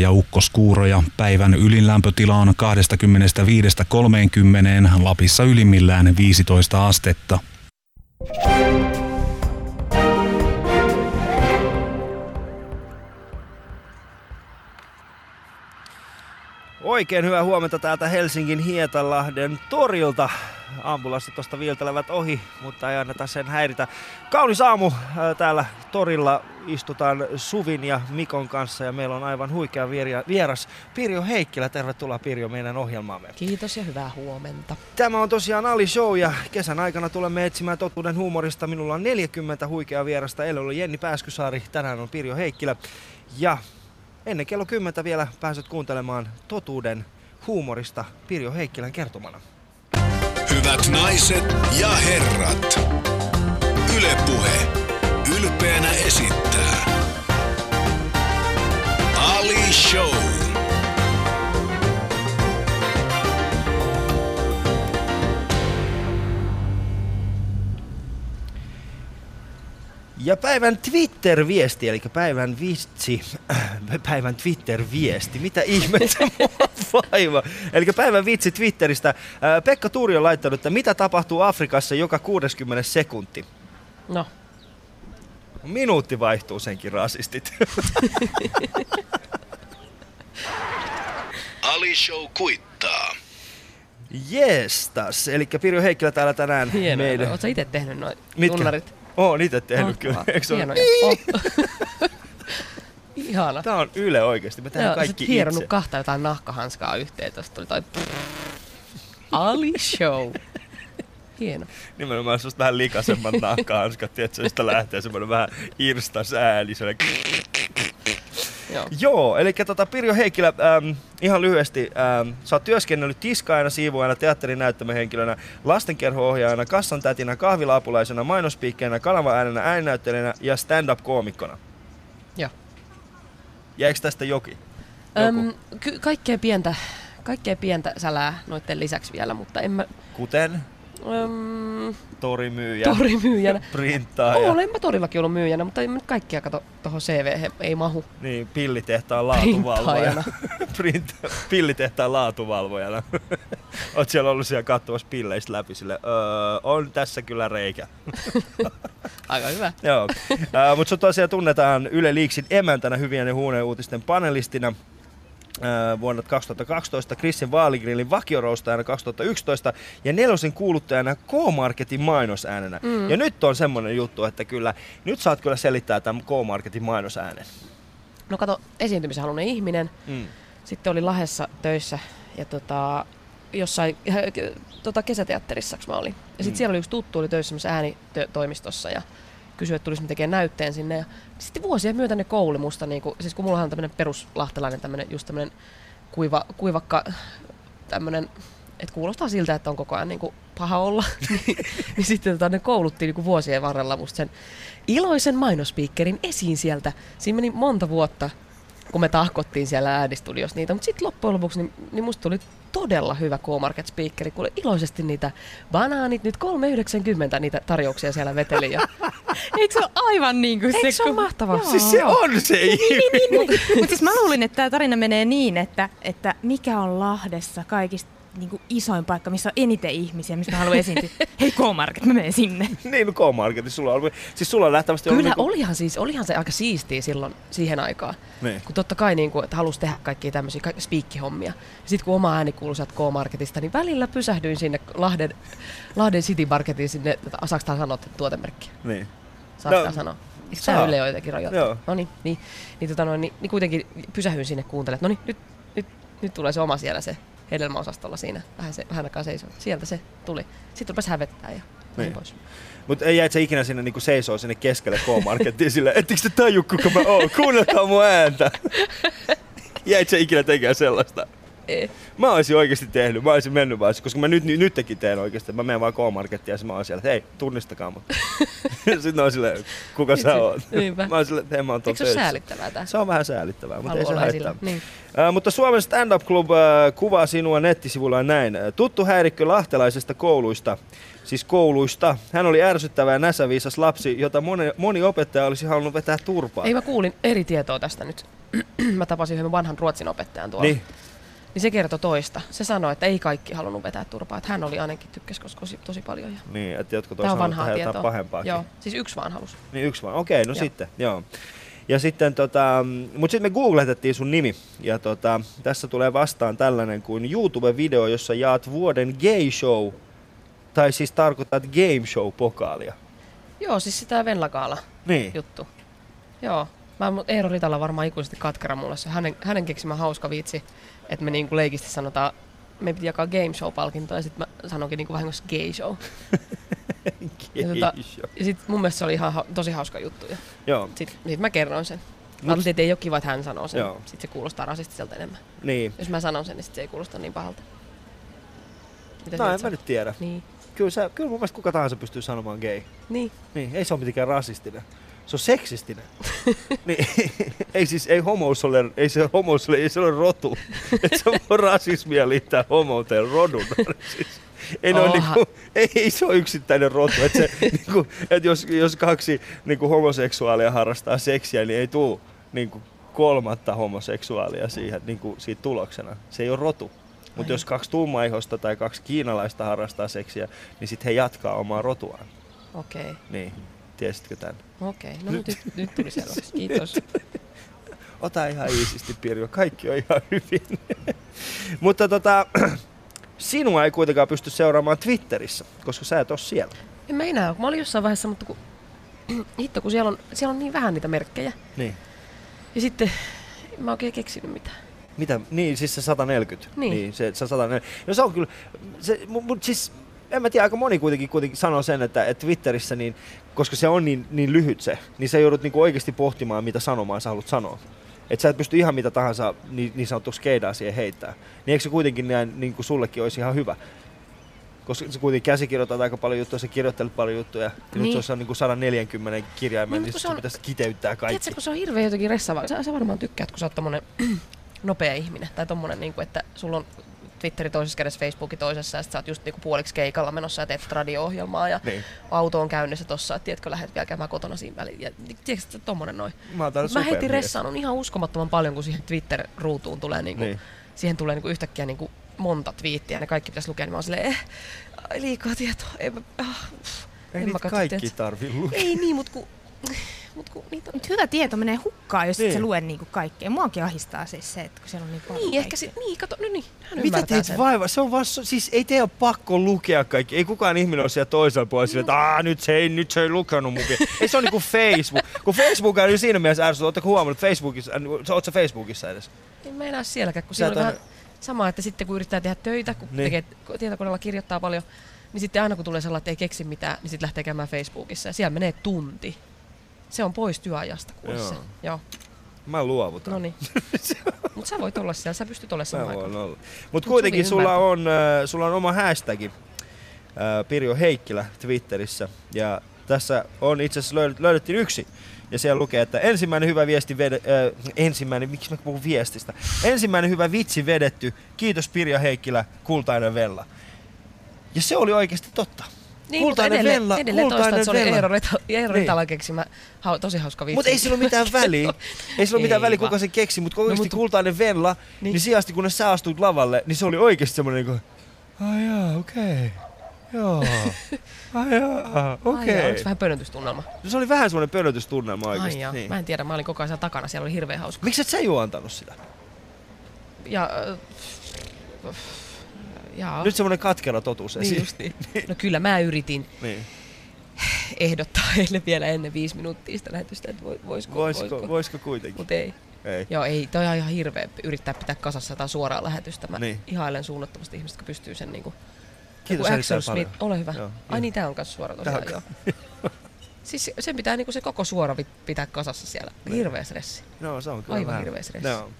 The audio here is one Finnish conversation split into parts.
ja ukkoskuuroja. Päivän ylinlämpötila on 25-30, Lapissa ylimmillään 15 astetta. Oikein hyvää huomenta täältä Helsingin Hietalahden torilta. Ambulanssit tuosta viiltelevät ohi, mutta ei anneta sen häiritä. Kaunis aamu täällä torilla istutaan Suvin ja Mikon kanssa ja meillä on aivan huikea vieras Pirjo Heikkilä. Tervetuloa Pirjo meidän ohjelmaamme. Kiitos ja hyvää huomenta. Tämä on tosiaan Ali Show ja kesän aikana tulemme etsimään totuuden huumorista. Minulla on 40 huikeaa vierasta. Eilen oli Jenni Pääskysaari, tänään on Pirjo Heikkilä. Ja ennen kello 10 vielä pääset kuuntelemaan totuuden huumorista Pirjo Heikkilän kertomana. Hyvät naiset ja herrat, Ylepuhe ylpeänä esittää Ali Show. Ja päivän Twitter-viesti, eli päivän vitsi, päivän Twitter-viesti, mitä ihmettä vaiva. Eli päivän vitsi Twitteristä. Pekka Tuuri on laittanut, että mitä tapahtuu Afrikassa joka 60 sekunti? No. Minuutti vaihtuu senkin rasistit. Ali Show kuittaa. Jestas, eli Pirjo Heikkilä täällä tänään. Hienoa. Meille. Oletko itse tehnyt noin tunnarit? Oon itse tehnyt kyllä. Eikö se Hienoja. Ihana. Tää on Yle oikeesti. Me tehdään Joo, kaikki itse. hieronut kahta jotain nahkahanskaa yhteen. Tosta tuli toi Ali Show. Hieno. Nimenomaan semmoista vähän likasemmat nahkahanskat, tiedätkö, josta lähtee semmoinen vähän irstas ääni. Joo. Joo, eli tota Pirjo Heikkilä, ähm, ihan lyhyesti, ähm, sä oot työskennellyt tiskaajana, siivoajana, teatterinäyttämöhenkilönä, lastenkerho-ohjaajana, kassantätinä, kahvilaapulaisena, mainospiikkeenä, kanava-äänenä, ääninäyttelijänä ja stand-up-koomikona. Joo. Jäikö tästä jokin? Öm, ky- kaikkea pientä, kaikkea pientä sälää noiden lisäksi vielä, mutta en mä... Kuten? Öm, torimyyjä. Torimyyjänä. Printtaaja. Olen mä torillakin ollut myyjänä, mutta ei nyt kaikkia kato tuohon CV ei mahu. Niin, pillitehtaan laatuvalvojana. Print, pillitehtaan laatuvalvojana. Oot siellä ollut siellä katsomassa pilleistä läpi sille, öö, on tässä kyllä reikä. Aika hyvä. Joo. Mutta sut tosiaan tunnetaan Yle Liiksin emäntänä hyvien ja huoneen uutisten panelistina vuonna 2012, Chrisin Vaaligrillin vakioroustaajana 2011 ja nelosen kuuluttajana K-Marketin mainosäänenä. Mm. Ja nyt on semmoinen juttu, että kyllä, nyt saat kyllä selittää tämän K-Marketin mainosäänen. No kato, esiintymisen halunnut ihminen. Mm. Sitten oli Lahessa töissä ja tota, jossain äh, tota kesäteatterissa mä olin. Ja sitten mm. siellä oli yksi tuttu, oli töissä äänitoimistossa ja kysyi, että tulisi tekemään näytteen sinne. Ja sitten vuosien myötä ne kouli musta, niin kuin, siis kun mulla on tämmöinen peruslahtelainen tämmöinen, just tämmöinen kuiva, kuivakka tämmöinen, että kuulostaa siltä, että on koko ajan niin kuin paha olla, niin, niin sitten tota, ne koulutti niin kuin vuosien varrella musta sen iloisen mainospiikkerin esiin sieltä. Siinä meni monta vuotta, kun me tahkottiin siellä äänistudiossa niitä, mutta sitten loppujen lopuksi niin, niin musta tuli todella hyvä K-Market speakeri, kun iloisesti niitä banaanit, nyt 3,90 niitä tarjouksia siellä veteli. Ja... Eikö se ole aivan niin kuin Eikö se? se ole mahtavaa? Joo. Siis se on se niin, niin, niin, niin. Mutta siis mä luulin, että tämä tarina menee niin, että, että mikä on Lahdessa kaikista niin kuin isoin paikka, missä on eniten ihmisiä, mistä mä haluan esiintyä. Hei K-Market, mä menen sinne. niin, no K-Marketissa sulla on, siis sulla on nähtävästi Kyllä, niin kuin... olihan, siis, olihan se aika siistiä silloin siihen aikaan. Niin. Kun totta kai niin kuin, että halusi tehdä kaikkia tämmöisiä spiikkihommia. Sitten kun oma ääni kuului K-Marketista, niin välillä pysähdyin sinne Lahden, Lahden City Marketiin sinne, saako tämä sanoa tuotemerkkiä? Niin. Saako no, sanoa? Saa Yle joitakin rajoittaa? No niin, niin, niin, tota noin, niin, niin kuitenkin pysähdyin sinne kuuntelemaan, no niin, nyt, nyt, nyt tulee se oma siellä se hedelmäosastolla siinä vähän, se, vähän aikaa seisoo. Sieltä se tuli. Sitten rupesi hävettää ja niin. pois. Mutta ei jäit sä ikinä sinne niinku seisoo sinne keskelle K-Markettiin silleen, ettekö te taju kuka mä oon, kuunnelkaa mun ääntä. jäit sä ikinä tekemään sellaista? Ei. Mä olisin oikeasti tehnyt, mä olisin mennyt vaan, koska mä nyt, nyt nytkin teen oikeasti. Mä menen vaan K-Markettiin ja mä oon siellä, että hei, tunnistakaa mut. Sitten on silleen, kuka sä oot? Niinpä. Mä oon silleen, hei, mä oon Eikö se ole säälittävää tää? Se on vähän säälittävää, mutta ei se haittaa. Niin. Ää, mutta Suomen Stand Up Club ää, kuvaa sinua nettisivuillaan näin. Tuttu häirikkö lahtelaisesta kouluista, siis kouluista. Hän oli ärsyttävä ja näsäviisas lapsi, jota moni, moni opettaja olisi halunnut vetää turpaan. Ei mä kuulin eri tietoa tästä nyt. mä tapasin yhden vanhan ruotsin opettajan tuolla. Niin, Niin se kertoi toista. Se sanoi, että ei kaikki halunnut vetää turpaa. Että hän oli ainakin tykkäs tosi, tosi paljon. Ja... niin, että jotkut Tämä olisi on halunnut vanhaa tehdä jotain pahempaakin. Joo, siis yksi vaan halus. Niin yksi vaan. Okei, no Joo. sitten, joo. Ja sitten tota, mut sitten me googletettiin sun nimi. Ja tota, tässä tulee vastaan tällainen kuin YouTube-video, jossa jaat vuoden gay show. Tai siis tarkoitat game show pokaalia. Joo, siis sitä Venlakaala Niin. juttu. Joo. Mä Eero Ritala varmaan ikuisesti katkera mulle se hänen, hänen keksimä hauska vitsi, että me niinku leikisti sanotaan, me piti jakaa game show-palkintoa ja sitten mä sanoinkin niinku vahingossa gay show. Ja Gay tota- show. Ja sit mun mielestä se oli ihan ha- tosi hauska juttu. Ja Joo, sit, sit mä kerroin sen. Mä ajattelin, että ei ole kiva, että hän sanoo sen. Joo. Sitten se kuulostaa rasistiselta enemmän. niin. Jos mä sanon sen, niin sit se ei kuulosta niin pahalta. Mitä No en et mä nyt tiedä. Niin. Kyllä, sä, kyllä mun mielestä kuka tahansa pystyy sanomaan gay. Niin. Niin, ei se ole mitenkään rasistinen. Se on seksistinen. niin, ei siis, ei homous ole, ei se homous ole, ei se ole rotu. Et se on rasismia liittää homouteen rodun. siis, ei, ole niinku, ei, ei, se ole yksittäinen rotu. Et se, niinku, et jos, jos kaksi niinku, homoseksuaalia harrastaa seksiä, niin ei tule niinku, kolmatta homoseksuaalia siihen, niinku, siitä tuloksena. Se ei ole rotu. Mutta jos kaksi tummaihosta tai kaksi kiinalaista harrastaa seksiä, niin sitten he jatkaa omaa rotuaan. Okei. Okay. Niin, tiesitkö tämän? Okei. No nyt, nyt, nyt tuli selväksi. Kiitos. Ota ihan iisisti Pirjo, kaikki on ihan hyvin. Mutta tota, sinua ei kuitenkaan pysty seuraamaan Twitterissä, koska sä et ole siellä. En mä enää, mä olin jossain vaiheessa, mutta kun, hitto, kun siellä on, siellä on niin vähän niitä merkkejä. Niin. Ja sitten en mä oikein keksinyt mitään. Mitä? Niin, siis se 140. Niin. niin se, se 140. No se on kyllä, se, mutta siis en mä tiedä, aika moni kuitenkin, kuitenkin sanoo sen, että, että Twitterissä, niin, koska se on niin, niin lyhyt se, niin sä joudut niinku oikeasti pohtimaan, mitä sanomaa sä haluat sanoa. Että sä et pysty ihan mitä tahansa niin, niin sanottu skeidaa siihen heittää. Niin eikö se kuitenkin näin, niin kuin sullekin olisi ihan hyvä? Koska sä kuitenkin käsikirjoitat aika paljon juttuja, sä kirjoittelet paljon juttuja. Ja niin. Nyt se on niin kuin 140 kirjaimen, Niin, niin, se on- pitäisi kiteyttää kaikki. Tiedätkö, kun se on hirveän jotenkin ressava. Sä, sä varmaan tykkäät, kun sä oot tommonen nopea ihminen. Tai tommonen, niin kuin, että sulla on Twitteri toisessa kädessä, Facebooki toisessa, ja sit sä oot just niinku puoliksi keikalla menossa ja teet radio-ohjelmaa, ja Niin. auto on käynnissä tossa, että tiedätkö, lähdet vielä käymään kotona siinä väliin. Ja, tiedätkö, että tommonen noin. Mä, mä heti ressaannut ihan uskomattoman paljon, kun siihen Twitter-ruutuun tulee niinku, Niin. siihen tulee niinku yhtäkkiä niinku monta twiittiä ja ne kaikki pitäisi lukea, niin mä oon silleen, eh, liikaa tietoa. En mä, ah, Ei en niitä mä katso, kaikki tarvii lukea. Ei niin, mut kun, mut kun niitä on Mutta hyvä tieto menee hukkaan, jos Niin. niin. et sä lue niinku kaikkea. Muakin ahistaa siis se, että kun siellä on niin paljon Niin, ehkä sit, niin, kato, no niin, hän Mitä teet sen. vaiva? Se on vaan, so- siis ei teidän pakko lukea kaikki. Ei kukaan ihminen ole siellä toisella puolella sillä, että Aa, nyt se ei, nyt se ei lukenut vie-" Ei se on niinku Facebook. Kun Facebook on siinä mielessä ärsyttävä. Ootteko huomannut, että Facebookissa, äh, oot sä Facebookissa edes? En mä enää sielläkään, kun siellä on vähän sama, että sitten kun yrittää tehdä töitä, kun Niin. niin. tekee kun tietokoneella kirjoittaa paljon, niin sitten aina kun tulee sellainen, että ei keksi mitään, niin sitten lähtee käymään Facebookissa ja siellä menee tunti. Se on pois työajasta kuule Joo. se. Joo. Mä luovutan. No niin. Mutta sä voit olla siellä, sä pystyt olemaan samaan aikaan. olla. Mutta Mut kuitenkin sulla on, äh, sulla on oma hashtagi, äh, Pirjo Heikkilä Twitterissä. Ja tässä on itse asiassa löydetty, löydettiin yksi. Ja siellä lukee, että ensimmäinen hyvä viesti vede, äh, ensimmäinen, miksi mä puhun viestistä? Ensimmäinen hyvä vitsi vedetty. Kiitos Pirja Heikkilä, kultainen Vella. Ja se oli oikeasti totta. Niin, Kultainen edelleen, Vella, edelleen kultainen että se oli Vella. Eero, Eero Niin. Keksimä hau, tosi hauska vitsi. Mutta ei sillä ole mitään väliä. Ei sillä ole mitään väliä, kuka sen keksi, mutta oikeasti mut- kultainen Vella, niin, Niin. niin sijasti kun sä astuit lavalle, niin se oli oikeasti semmoinen niinku, ai jaa, okei. Okay. Joo. Ai jaa, Ai jaa, okei. onks vähän pönötystunnelma? No se oli vähän semmoinen pölötystunnelma Ai oikeasti. jaa, Niin. mä en tiedä, mä olin koko ajan takana, siellä oli hirveän hauska. Miksi et sä Juho antanut sitä? Ja, äh, jaa, Nyt semmoinen katkera totuus niin esiin. justiin. No kyllä mä yritin niin. ehdottaa heille vielä ennen viisi minuuttia sitä lähetystä, että voi- voisiko, Voisiko, voisiko. voisiko kuitenkin? Mut ei. Ei. Joo, ei, toi on ihan hirveä yrittää pitää kasassa jotain suoraa lähetystä. Mä Niin. niin. ihailen suunnattomasti ihmistä, jotka pystyy sen niinku... Kiitos paljon. Smith, ole hyvä. Joo, Ai joo. niin, tää on kanssa suora tosiaan, joo. Siis sen pitää niinku se koko suora pitää kasassa siellä. Hirveä stressi. No se on kyllä Aivan vähän. hirveä stressi. Joo.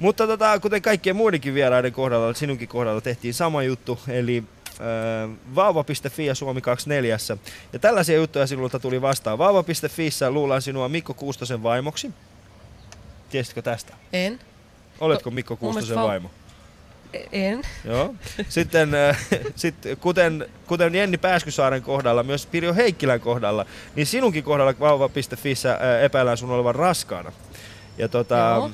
Mutta tota, kuten kaikkien muidenkin vieraiden kohdalla, sinunkin kohdalla tehtiin sama juttu, eli äh, vauva.fi ja Suomi 24. Ja tällaisia juttuja sinulta tuli vastaan. Vauva.fiissä luullaan sinua Mikko Kuustosen vaimoksi. Tiesitkö tästä? En. Oletko Mikko mun mielestä Kuustosen vaimo? En. Joo. Sitten, äh, sit, kuten, kuten Jenni Pääskysaaren kohdalla, myös Pirjo Heikkilän kohdalla, niin sinunkin kohdalla vauva.fissä äh, epäillään sun olevan raskaana. Ja tota, Joo.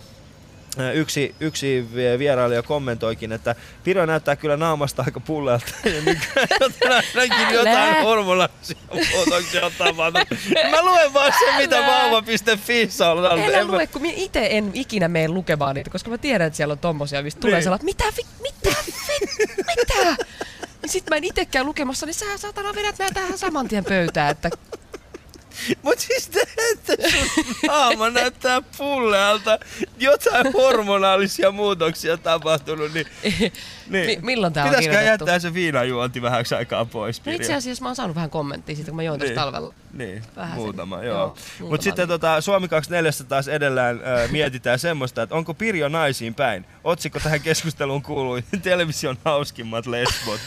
Yksi, yksi vie- vierailija kommentoikin, että Pirjo näyttää kyllä naamasta aika pullealta. Ja nykyään ainakin jotain Älä. hormonaalisia muutoksia tapahtunut. Mä luen vaan se, mitä Älä. vauva.fissä on. Älä En mä- lue, kun minä itse en ikinä mene lukemaan niitä, koska mä tiedän, että siellä on tommosia, mistä tulee Niin. sellainen, mitä vi, mitä vi, mitä? Niin sit mä en itekään lukemassa, niin sä saatana vedät nää tähän saman tien pöytään, että Mut siis te, että sun naama näyttää pullealta, jotain hormonaalisia muutoksia tapahtunut, niin, niin. Mi- milloin tää on Pitäisikö kirjoitettu? jättää se viinajuonti vähäksi aikaa pois, no Pirjo? itse asiassa mä oon saanut vähän kommenttia siitä, kun mä join tuossa Niin. talvella. Niin, Vähäsen. muutama, Joo, joo. muutama Mutta sitten tota, Suomi 24 taas edellään äh, mietitään semmoista, että onko Pirjo naisiin päin? Otsikko tähän keskusteluun kuului television hauskimmat lesbot.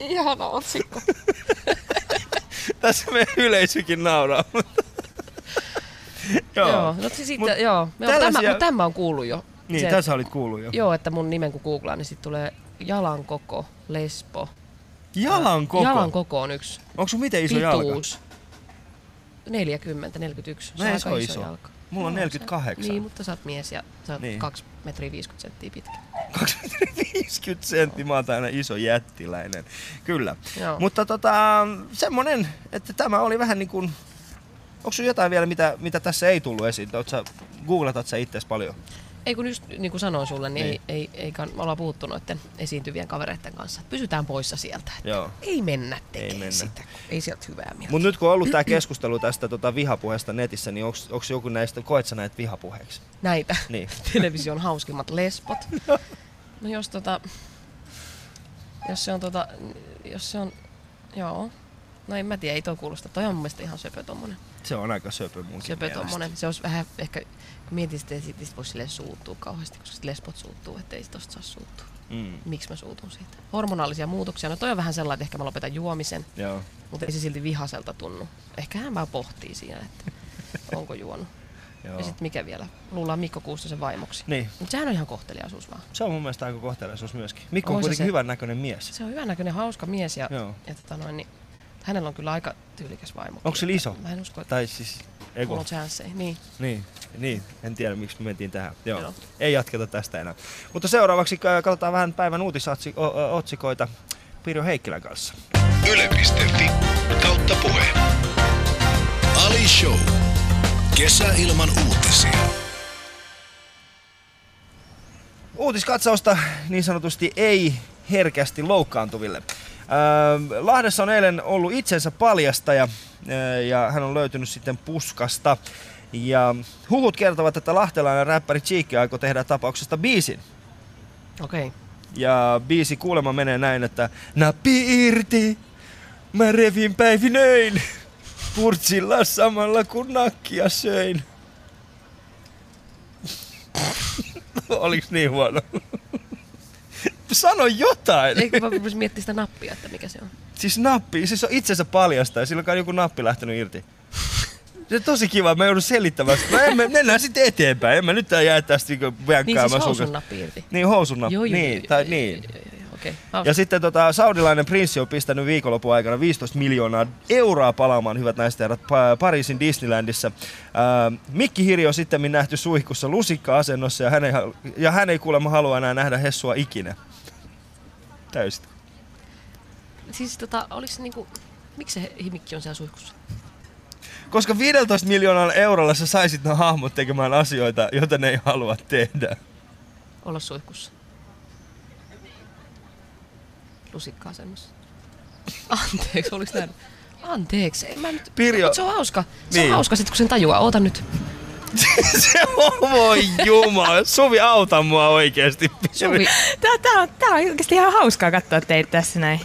Ihana otsikko. Tässä meidän yleisökin nauraa. mutta- joo. joo. No siis sitten, Mut joo. joo tämä, tällaisia- mut tämä on kuullut jo. Niin, Se- tässä olit kuullut jo. Joo, että mun nimen kun googlaa, niin sitten tulee jalan koko, lesbo. Jalan koko. Jalan koko on yksi. Onko sun miten iso jalka? Pituus. 40, 41. No ei aika se ole iso. jalka. Mulla on Joo, 48. Se, niin, mutta sä oot mies ja sä oot Niin. niin. 2 metriä 50 senttiä pitkä. 50 sentti, mä oon aina iso jättiläinen. Kyllä. Joo. Mutta tota, semmonen, että tämä oli vähän niin kuin... Onko jotain vielä, mitä, mitä tässä ei tullut esiin? Oot sä, googlatat sä itses paljon? Ei kun just niin kuin sanoin sulle, niin, Niin. Ei, ei, ei, me ollaan puhuttu noiden esiintyvien kavereiden kanssa. Pysytään poissa sieltä. Joo. Ei mennä tekemään mennä. sitä. Ei sieltä hyvää mieltä. Mutta nyt kun on ollut tämä keskustelu tästä tota, vihapuheesta netissä, niin onko joku näistä, koet sä näitä vihapuheeksi? Näitä Niin. television hauskimmat lesbot. No jos tota... Jos se on tota... Jos se on... Joo. No en mä tiedä, ei toi kuulosta. Toi on mun mielestä ihan söpö tommonen. Se on aika söpö munkin Söpö tommonen. Se olisi vähän ehkä... Mietin sitä, että sit voisi silleen suuttua kauheasti, koska lesbot suuttuu, ettei sit tosta saa suuttua. Mm, Miksi mä suutun siitä? Hormonaalisia muutoksia. No toi on vähän sellainen, että ehkä mä lopetan juomisen, joo. mutta ei se silti vihaselta tunnu. Ehkä hän vaan pohtii siinä, että onko juonut. joo. Ja sitten mikä vielä? Luullaan Mikko Kuustosen vaimoksi. Niin, Mutta sehän on ihan kohteliaisuus vaan. se on mun mielestä aika kohteliaisuus myöskin. Mikko on On kuitenkin se. hyvän näköinen mies. Se on hyvännäköinen, hauska mies ja, Joo. ja tota noin, niin, hänellä on kyllä aika tyylikäs vaimo. Onko se iso? Mä en usko, että Tai siis, ei mulla on. Niin. niin, niin, en tiedä miksi me mentiin tähän. Joo. Joo. Ei jatketa tästä enää. Mutta seuraavaksi äh, katsotaan vähän päivän uutisotsikoita Pirjo Heikkilän kanssa. Yle.fi kautta puhe. Ali Show. Kesä ilman uutisia. Uutiskatsausta niin sanotusti ei herkästi loukkaantuville. Öö, Lahdessa on eilen ollut itsensä paljastaja öö, ja hän on löytynyt sitten puskasta. Ja huhut kertovat, että lahtelainen räppäri Cheekki aikoo tehdä tapauksesta biisin. Okei. Ja biisi kuulemma menee näin, että Nappi irti, mä revin päivinöin, purtsilla samalla kun nakkia söin. Oliks niin huono? Sano jotain! Eikö mä rupesin miettimään sitä nappia, että mikä se on? Siis nappi, siis on itsensä paljasta ja silloin on joku nappi lähtenyt irti. Se on tosi kiva, mä joudun selittämään. sitä. No en, mä- mennään sitten eteenpäin. En mä nyt tää jää tästä niinku Niin vänkkäämään siis sun housun nappi irti. Niin, housun nappi. Joo, joo, niin, joo, tai joo, niin. joo, joo, joo, Okei. Ja sitten tota, saudilainen prinssi on pistänyt viikonlopun aikana 15 miljoonaa euroa palaamaan, hyvät naiset herrat, Pa- Pariisin Disneylandissa. Ää, Mikki Hiri on sitten nähty suihkussa lusikka-asennossa ja hän, ei, ja hän ei kuulemma halua enää nähdä Hessua ikinä. Täysin. Siis tota, olis se niinku... Miksi se himikki on siellä suihkussa? Koska 15 miljoonalla eurolla sä saisit ne hahmot tekemään asioita, joita ne ei halua tehdä. Olla suihkussa. Lusikka-asennossa. Anteeksi, oliks näin? Anteeksi, en mä nyt... Pirjo- Mut se on hauska. Se Niin. on hauska sit kun sen tajuaa. Oota nyt. Se on, voi jumala. Suvi, auta mua oikeesti. Suvi, Tää, tää, on, tää on oikeasti ihan hauskaa katsoa teitä tässä näin.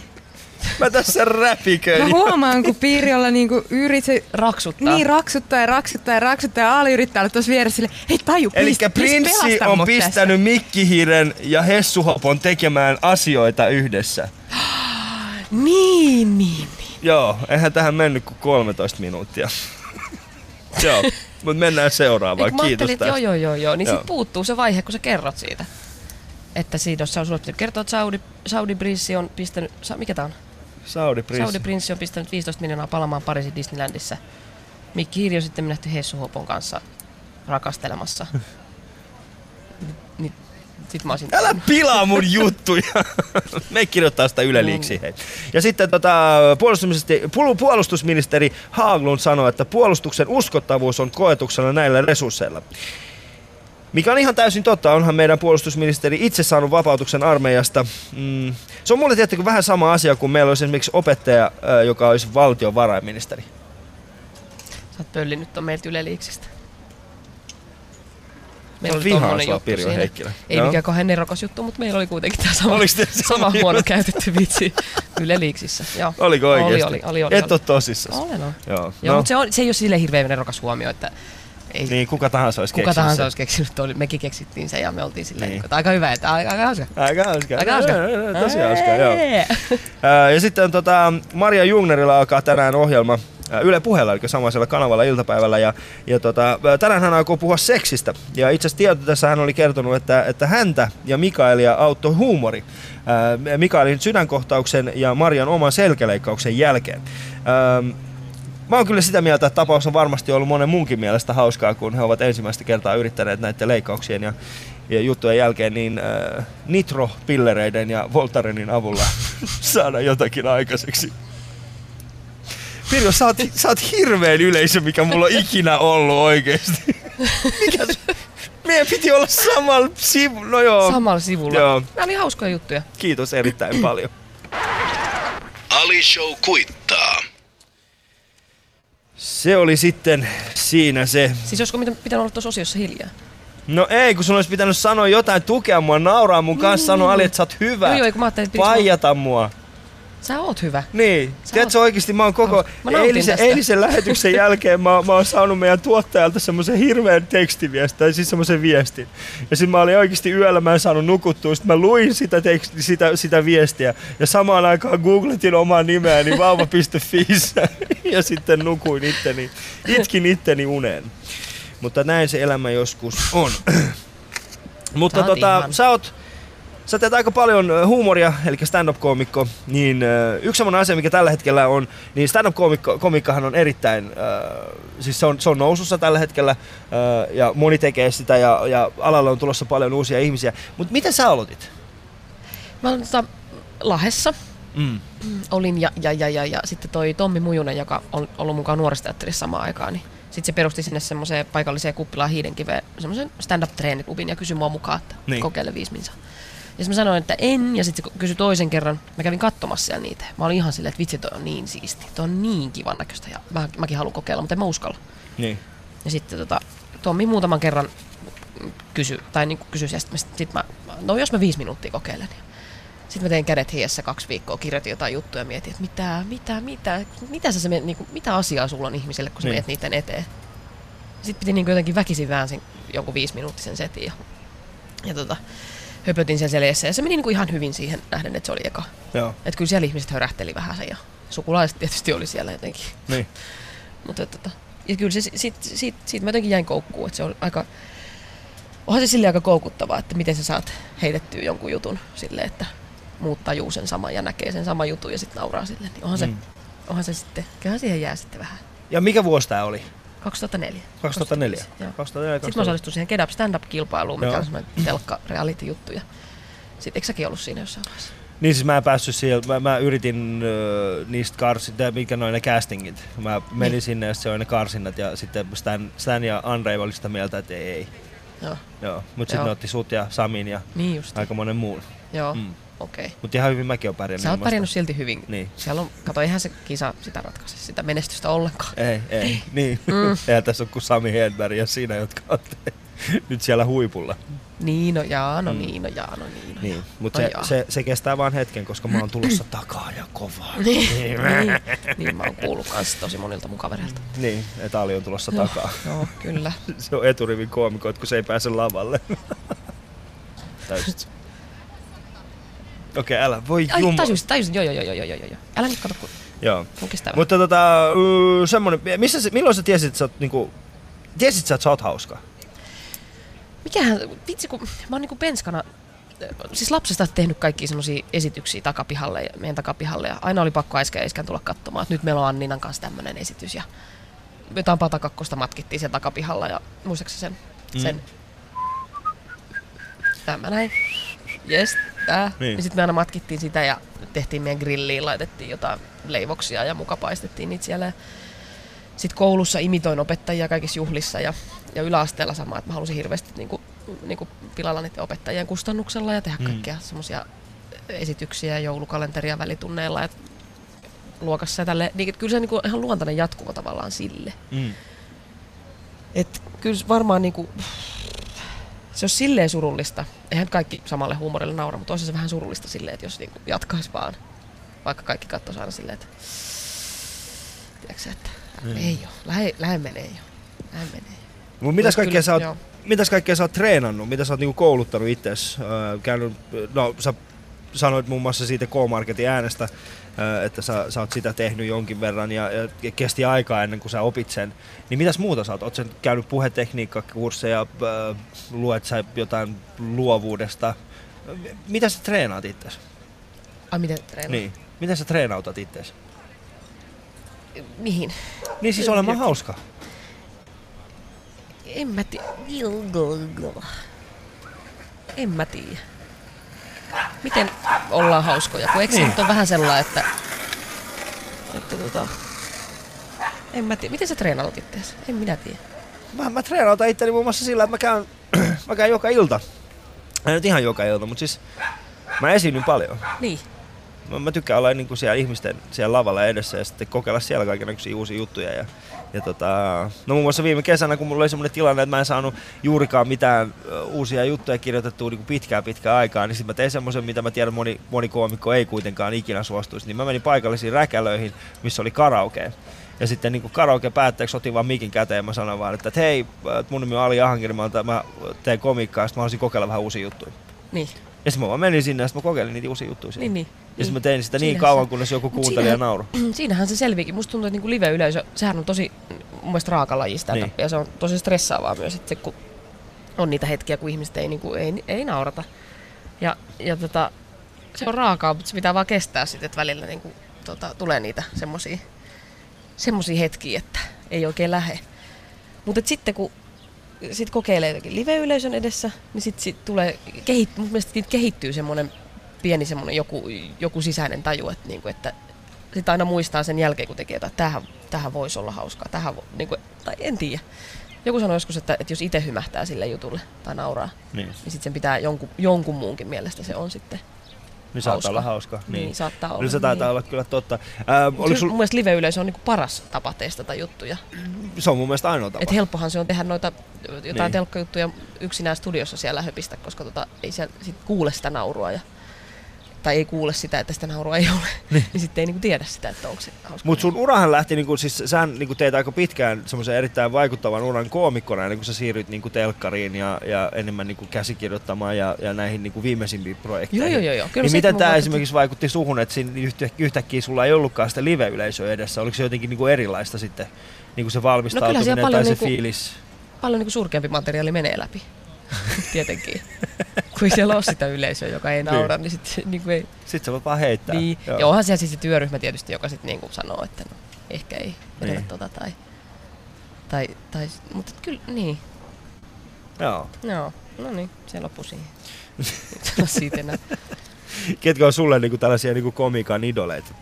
Mä tässä Mä räpiköin. huomaan, kun Pirjolla niinku yrittää Raksuttaa. niin raksuttaa ja raksuttaa ja raksuttaa ja Ali yrittää olla tuossa vieressä sille, hei taju, Eli please Prinssi on pistänyt Mikkihiiren ja Hessuhopon tekemään asioita yhdessä. Niin, niin, niin. Joo, eihän tähän mennyt kuin 13 minuuttia. Joo, mutta mennään seuraavaan. Eikö Kiitos tästä. joo, joo, joo, joo. Niin Joo. sit puuttuu se vaihe, kun sä kerrot siitä. Että siinä on sulle pitänyt kertoa, että Saudi, Saudi Prinssi on pistänyt, sa, mikä tää on? Saudi Prinssi. Saudi Prinssi on pistänyt 15 miljoonaa palamaan Pariisin Disneylandissa. Mikki Hiiri on sitten nähty Hessu Hopon kanssa rakastelemassa. Ni- Sit mä olisin... Älä pilaa mun juttuja. Me kirjoittaa sitä Yle Liiksi, hei. Ja sitten tota, puolustusministeri, puol- puolustusministeri Haaglund sanoi, että puolustuksen uskottavuus on koetuksella näillä resursseilla. Mikä on ihan täysin totta, onhan meidän puolustusministeri itse saanut vapautuksen armeijasta. Mm. Se on mulle tietenkin vähän sama asia kuin meillä olisi esimerkiksi opettaja, joka olisi valtiovarainministeri. Sä oot pöllinyt ton meiltä Yle Mä oli tommonen juttu Pirjo siinä. Heikkilä. Ei Joo. mikään kauhean nerokas juttu, mutta meillä oli kuitenkin tämä sama, sama huono käytetty vitsi Yle Liiksissä. Joo. Oliko oikeesti? Oli, oli, oli. oli, Et oli. ole tosissas. Olen, on. Joo. Joo, no, mutta se, on, se ei ole silleen hirveän nerokas huomio, että ei, niin, kuka tahansa olisi kuka keksinyt tahansa olisi keksinyt, oli, mekin keksittiin sen ja me oltiin silleen, Niin. aika hyvä, että aika, aika hauska. Aika hauska. Aika hauska. Tosi hauska, joo. Ja sitten tota, Maria Jungnerilla alkaa tänään ohjelma Yle puheella, eli samaisella kanavalla iltapäivällä. Ja, ja tota, ää, tänään hän alkoi puhua seksistä. Ja itse asiassa tieto tässä hän oli kertonut, että, että häntä ja Mikaelia auttoi huumori. Ää, Mikaelin sydänkohtauksen ja Marian oman selkäleikkauksen jälkeen. Ää, Mä oon kyllä sitä mieltä, että tapaus on varmasti ollut monen muunkin mielestä hauskaa, kun he ovat ensimmäistä kertaa yrittäneet näiden leikkauksien ja, ja juttujen jälkeen niin äh, nitropillereiden ja Voltarenin avulla saada jotakin aikaiseksi. Pirjo, sä oot, sä oot hirveän yleisö, mikä mulla on ikinä ollut oikeesti. Mikä se- Meidän piti olla samalla sivulla. No joo, Samalla sivulla. Joo. Nämä oli hauskoja juttuja. kiitos erittäin paljon. Ali Show kuittaa. Se oli sitten siinä se. Siis olisiko mitä- pitänyt olla tuossa osiossa hiljaa? No ei, kun sun olisi pitänyt sanoa jotain, tukea mua, nauraa mun kanssa, sanoa Ali, että sä oot hyvä. Joo, joo, kun mä ajattelin, että Paijata mua. Sä oot hyvä. Niin, Sä tiedätkö oikeesti mä oon koko Mä eilisen, tästä. eilisen lähetyksen jälkeen mä, mä oon saanut meidän tuottajalta semmoisen hirveän tekstiviestin, tai siis semmoisen viestin. Ja sitten mä olin oikeesti yöllä, mä en saanut nukuttua, sit mä luin sitä, teksti, sitä, sitä viestiä, ja samaan aikaan googletin omaa nimeäni vauva.fiissä, ja sitten nukuin itteni, itkin itteni uneen. Mutta näin se elämä joskus on. Mutta oot tota, ihana. sä oot Sä teet aika paljon huumoria, eli stand-up-koomikko, niin yksi semmoinen asia, mikä tällä hetkellä on, niin stand-up-koomikkahan on erittäin, äh, siis se on, se on nousussa tällä hetkellä, äh, ja moni tekee sitä, ja, ja alalle on tulossa paljon uusia ihmisiä. Mutta miten sä aloitit? Mä olin tota Lahessa. Mm. Olin ja, ja, ja, ja, ja sitten toi Tommi Mujunen, joka on ollut mukaan nuoristeatterissa samaan aikaan, niin sitten se perusti sinne semmoiseen paikalliseen kuppilaan Hiidenkiveen semmoisen stand-up-treeniklubin ja kysyi mua mukaan, että Niin. niin. kokeile viisi minsa. Ja mä sanoin, että en, ja sitten se kysyi toisen kerran. Mä kävin katsomassa siellä niitä. Mä olin ihan silleen, että vitsi, toi on niin siisti. Toi on niin kivan näköistä ja mä, mäkin haluan kokeilla, mutta en mä uskalla. Niin. Ja sitten tota, Tommi muutaman kerran kysy, tai niin kysyi, ja sitten sit mä, no jos mä viisi minuuttia kokeilen. Sitten mä tein kädet hiessä kaksi viikkoa, kirjoitin jotain juttuja ja mietin, että mitä, mitä, mitä, mitä, sä se, niin kuin, mitä asiaa sulla on ihmiselle, kun sä Niin. meet niiden eteen. Sitten piti niin jotenkin väkisin väänsin jonkun viisi minuuttisen setin ja, ja tota, höpötin sen selässä ja se meni niin kuin ihan hyvin siihen nähden, että se oli eka. Joo. Että kyllä siellä ihmiset hörähteli vähän sen ja sukulaiset tietysti oli siellä jotenkin. Niin. Mutta tota, ja kyllä se, siitä, siitä, siitä mä jotenkin jäin koukkuun, että se on aika, onhan se sille aika koukuttavaa, että miten sä saat heitettyä jonkun jutun silleen, että muut tajuu sen saman ja näkee sen saman jutun ja sitten nauraa sille. Niin onhan, Mm. se, onhan se sitten, kyllähän siihen jää sitten vähän. Ja mikä vuosi tää oli? 2004. 2004. Joo. 2004 Sitten mä osallistuin siihen Get Up Stand-up-kilpailuun, mikä Joo. on semmoinen telkka reality juttu. Ja sitten eikö säkin ollut siinä jossain vaiheessa? Niin siis mä en päässyt siellä, mä, mä yritin ö, niistä karsit, tai mikä noin ne castingit. Mä menin Niin. sinne ja se oli ne karsinnat ja sitten Stan, Stan ja Andre oli sitä mieltä, että ei. ei. Joo, Joo, mutta sitten ne otti sut ja Samin ja niin aika monen muun. Joo, Mm. Okei. Okay. Mutta ihan hyvin mäkin oon pärjännyt. Sä oot pärjännyt silti hyvin. Niin. Siellä on, kato, eihän se kisa sitä ratkaise, sitä menestystä ollenkaan. Ei, ei, niin. Mm. Eihän tässä ole kuin Sami Hedberg ja siinä, jotka on nyt siellä huipulla. Niin, no jaa, no Mm. niin, no jaa, no niin. No Niin, mutta No se, jaa. se, se, kestää vaan hetken, koska mä oon tulossa takaa ja kovaa. Niin, niin, niin, mä oon kuullut kans tosi monilta mun kavereilta. Niin, että Ali on tulossa takaa. Joo, kyllä. Se on eturivin koomikoit, kun se ei pääse lavalle. Täysin. Okei, okay, älä. Voi Ai, jumala. tajusin, tajusin, joo, joo, joo, joo, joo, joo. Älä nyt kato, kun Joo. mun kestää. Mutta tota, uh, semmonen, missä milloin sä tiesit, että sä oot niinku, tiesit sä, että sä oot hauska? Mikähän, vitsi kun mä oon niinku penskana, siis lapsesta tehnyt kaikki semmoisia esityksiä takapihalle, meidän takapihalle, ja aina oli pakko äsken ja iskän tulla katsomaan, että nyt meillä on Anninan kanssa tämmönen esitys, ja jotain patakakkosta matkittiin sen takapihalla, ja muistaakseni sen, Mm. sen tämä näin, jes, tää, Niin. niin. ja sitten me aina matkittiin sitä, ja tehtiin meidän grilliin, laitettiin jotain leivoksia, ja muka paistettiin niitä siellä, sitten koulussa imitoin opettajia kaikissa juhlissa ja, ja yläasteella sama, että mä halusin hirveästi niinku, niinku pilalla niiden opettajien kustannuksella ja tehdä Mm. kaikkia semmoisia esityksiä, joulukalenteria välitunneilla ja luokassa ja tälle. Niin, kyllä se on niinku ihan luontainen jatkumo tavallaan sille. Mm. Et kyllä varmaan niinku, se on silleen surullista. Eihän kaikki samalle huumorille naura, mutta olisi se vähän surullista silleen, että jos niinku jatkaisi vaan. Vaikka kaikki katsoisi aina silleen, että tiedätkö, että Mm. ei oo, lähe, lähe menee jo. Lähe menee jo. Mut mitäs kaikkea kyllä- sä oot, joo. mitäs kaikkea sä oot treenannut? Mitä sä oot niinku kouluttanut itses? Öö, käynyt, no sä sanoit muun muassa siitä K-Marketin äänestä, että sä, sä oot sitä tehnyt jonkin verran ja, ja kesti aikaa ennen kuin sä opit sen. Niin mitäs muuta sä oot? Oot sä käynyt puhetekniikkakursseja, luet sä jotain luovuudesta? Mitä sä treenaat itses? Ai miten treenaa? Niin. Miten sä treenautat itses? Mihin? Niin siis olemaan hauska. En mä tiedä. En mä tiedä. Miten ollaan hauskoja? Kun eikö se Niin. nyt on vähän sellainen, että... että tota, en mä tiedä. Miten sä treenaat ittees? En minä tiedä. Mä, mä treenautan itteni muun muassa sillä, että mä käyn, mä käyn joka ilta. Ei nyt ihan joka ilta, mutta siis mä esiinnyn paljon. Niin. Mä, mä tykkään olla niin kuin siellä ihmisten siellä lavalla edessä ja sitten kokeilla siellä kaikenlaisia uusia juttuja. Ja, ja tota, no muun muassa viime kesänä, kun mulla oli semmoinen tilanne, että mä en saanut juurikaan mitään uusia juttuja kirjoitettua niin kuin pitkään pitkään aikaa, niin sitten mä tein semmoisen, mitä mä tiedän moni, moni koomikko ei kuitenkaan ikinä suostuisi. Niin mä menin paikallisiin räkälöihin, missä oli karaoke. Ja sitten niin karaoke päätteeksi otin vaan mikin käteen ja mä sanoin vaan, että, että hei, mun nimi on Ali Ahankiri, mä, teen komikkaa, ja sitten mä haluaisin kokeilla vähän uusia juttuja. Niin. Ja sitten mä vaan menin sinne ja sitten mä kokeilin niitä uusia juttuja siellä. Niin, niin. Ja sitten mä tein sitä niin Siinähän kauan, se- kunnes joku kuunteli ja nauru. Siinähän se selviikin. Musta tuntuu, että niinku live-yleisö, sehän on tosi mun mielestä raaka laji sitä Niin. ja se on tosi stressaavaa myös, että se, kun on niitä hetkiä, kun ihmiset ei, niinku, ei, ei naurata. Ja, ja tota, se on raakaa, mutta se pitää vaan kestää sitten, että välillä niinku, tota, tulee niitä semmosia, semmosia hetkiä, että ei oikein lähe. Mutta sitten kun sit kokeilee jotenkin live-yleisön edessä, niin sitten sit tulee, kehit, mun mielestä kehittyy semmoinen pieni semmoinen joku, joku sisäinen taju, että, niinku, että sitten aina muistaa sen jälkeen, kun tekee jotain, että tähän, tähän voisi olla hauskaa, tähän vo, niinku, tai en tiedä. Joku sanoi joskus, että, että jos itse hymähtää sille jutulle tai nauraa, Niin. niin sitten sen pitää jonkun, jonkun muunkin mielestä se on sitten. Niin saattaa Hauska. olla hauska. Niin, niin saattaa olla. Kyllä se taitaa niin. olla kyllä totta. Ää, oliko sul, Mun mielestä live-yleisö on niinku paras tapa testata juttuja. se on mun mielestä ainoa tapa. Et helppohan se on tehdä noita jotain Niin. niin. telkkajuttuja yksinään studiossa siellä höpistä, koska tota, ei siellä sit kuule sitä naurua. Ja, tai ei kuule sitä, että sitä naurua ei ole. Niin, niin sitten ei niinku tiedä sitä, että onko se hauska. Mutta sun urahan lähti, niinku, siis sähän niinku teit aika pitkään semmoisen erittäin vaikuttavan uran koomikkona, ennen kuin sä siirryt niinku telkkariin ja, ja enemmän niinku käsikirjoittamaan ja, ja näihin niinku viimeisimpiin projekteihin. Joo, joo, joo. Kyllä niin miten tämä vaikutti- esimerkiksi vaikutti suhun, että siinä yhtä, yhtäkkiä sulla ei ollutkaan sitä live-yleisöä edessä? Oliko se jotenkin niinku erilaista sitten, niinku se valmistautuminen siellä tai se niinku- fiilis? Paljon niinku surkeampi materiaali menee läpi. Tietenkin. Kun ei siellä ole sitä yleisöä, joka ei naura, niin, niin sitten niinku ei... Sitten sä voit vaan heittää. Niin. Joo. Ja onhan siellä siis se työryhmä tietysti, joka sitten niinku sanoo, että no, ehkä ei vedetä Niin. tota tai... Tai, tai, mutta kyllä, niin. Joo. Joo, no niin, se loppui siihen. Nyt siitä enää. Ketkä on sulle niinku tällaisia niinku komikan idoleita?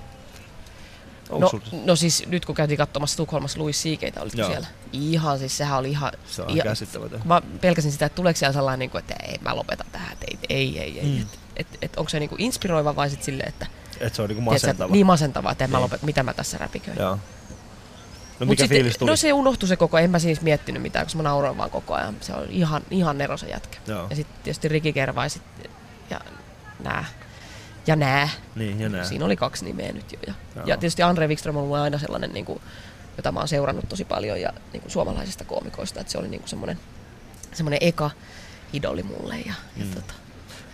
Onko No, no siis nyt kun käytiin katsomassa Tukholmassa Louis Siikeitä, olitko Joo. siellä? Ihan siis sehän oli ihan... Se on ihan käsittämätön. Mä pelkäsin sitä, että tuleeko siellä sellainen, niin kuin, että ei, mä lopetan tähän, että ei, ei, ei. ei. Mm. Et, et, et, onko se niin kuin inspiroiva vai sitten silleen, että Et se on niinku tiedätkö, masentava. niin masentavaa, että en mä Niin. lopeta, mitä mä tässä räpiköin. Joo. No Mut mikä sitten- fiilis tuli? No se unohtui se koko. En mä siis miettinyt mitään, koska mä nauroin vaan koko ajan. Se on ihan, ihan nero se jätkä. Joo. Ja sitten tietysti Riki Kervaisit ja nää. Ja nää. Niin, ja näin. Siinä oli kaksi nimeä nyt jo. Ja, Joo. ja tietysti Andre Wikström on ollut aina sellainen, niin kuin, jota mä oon seurannut tosi paljon ja niin kuin suomalaisista koomikoista. Että se oli niin kuin semmoinen, semmoinen eka idoli mulle. Ja, ja Mm. tota,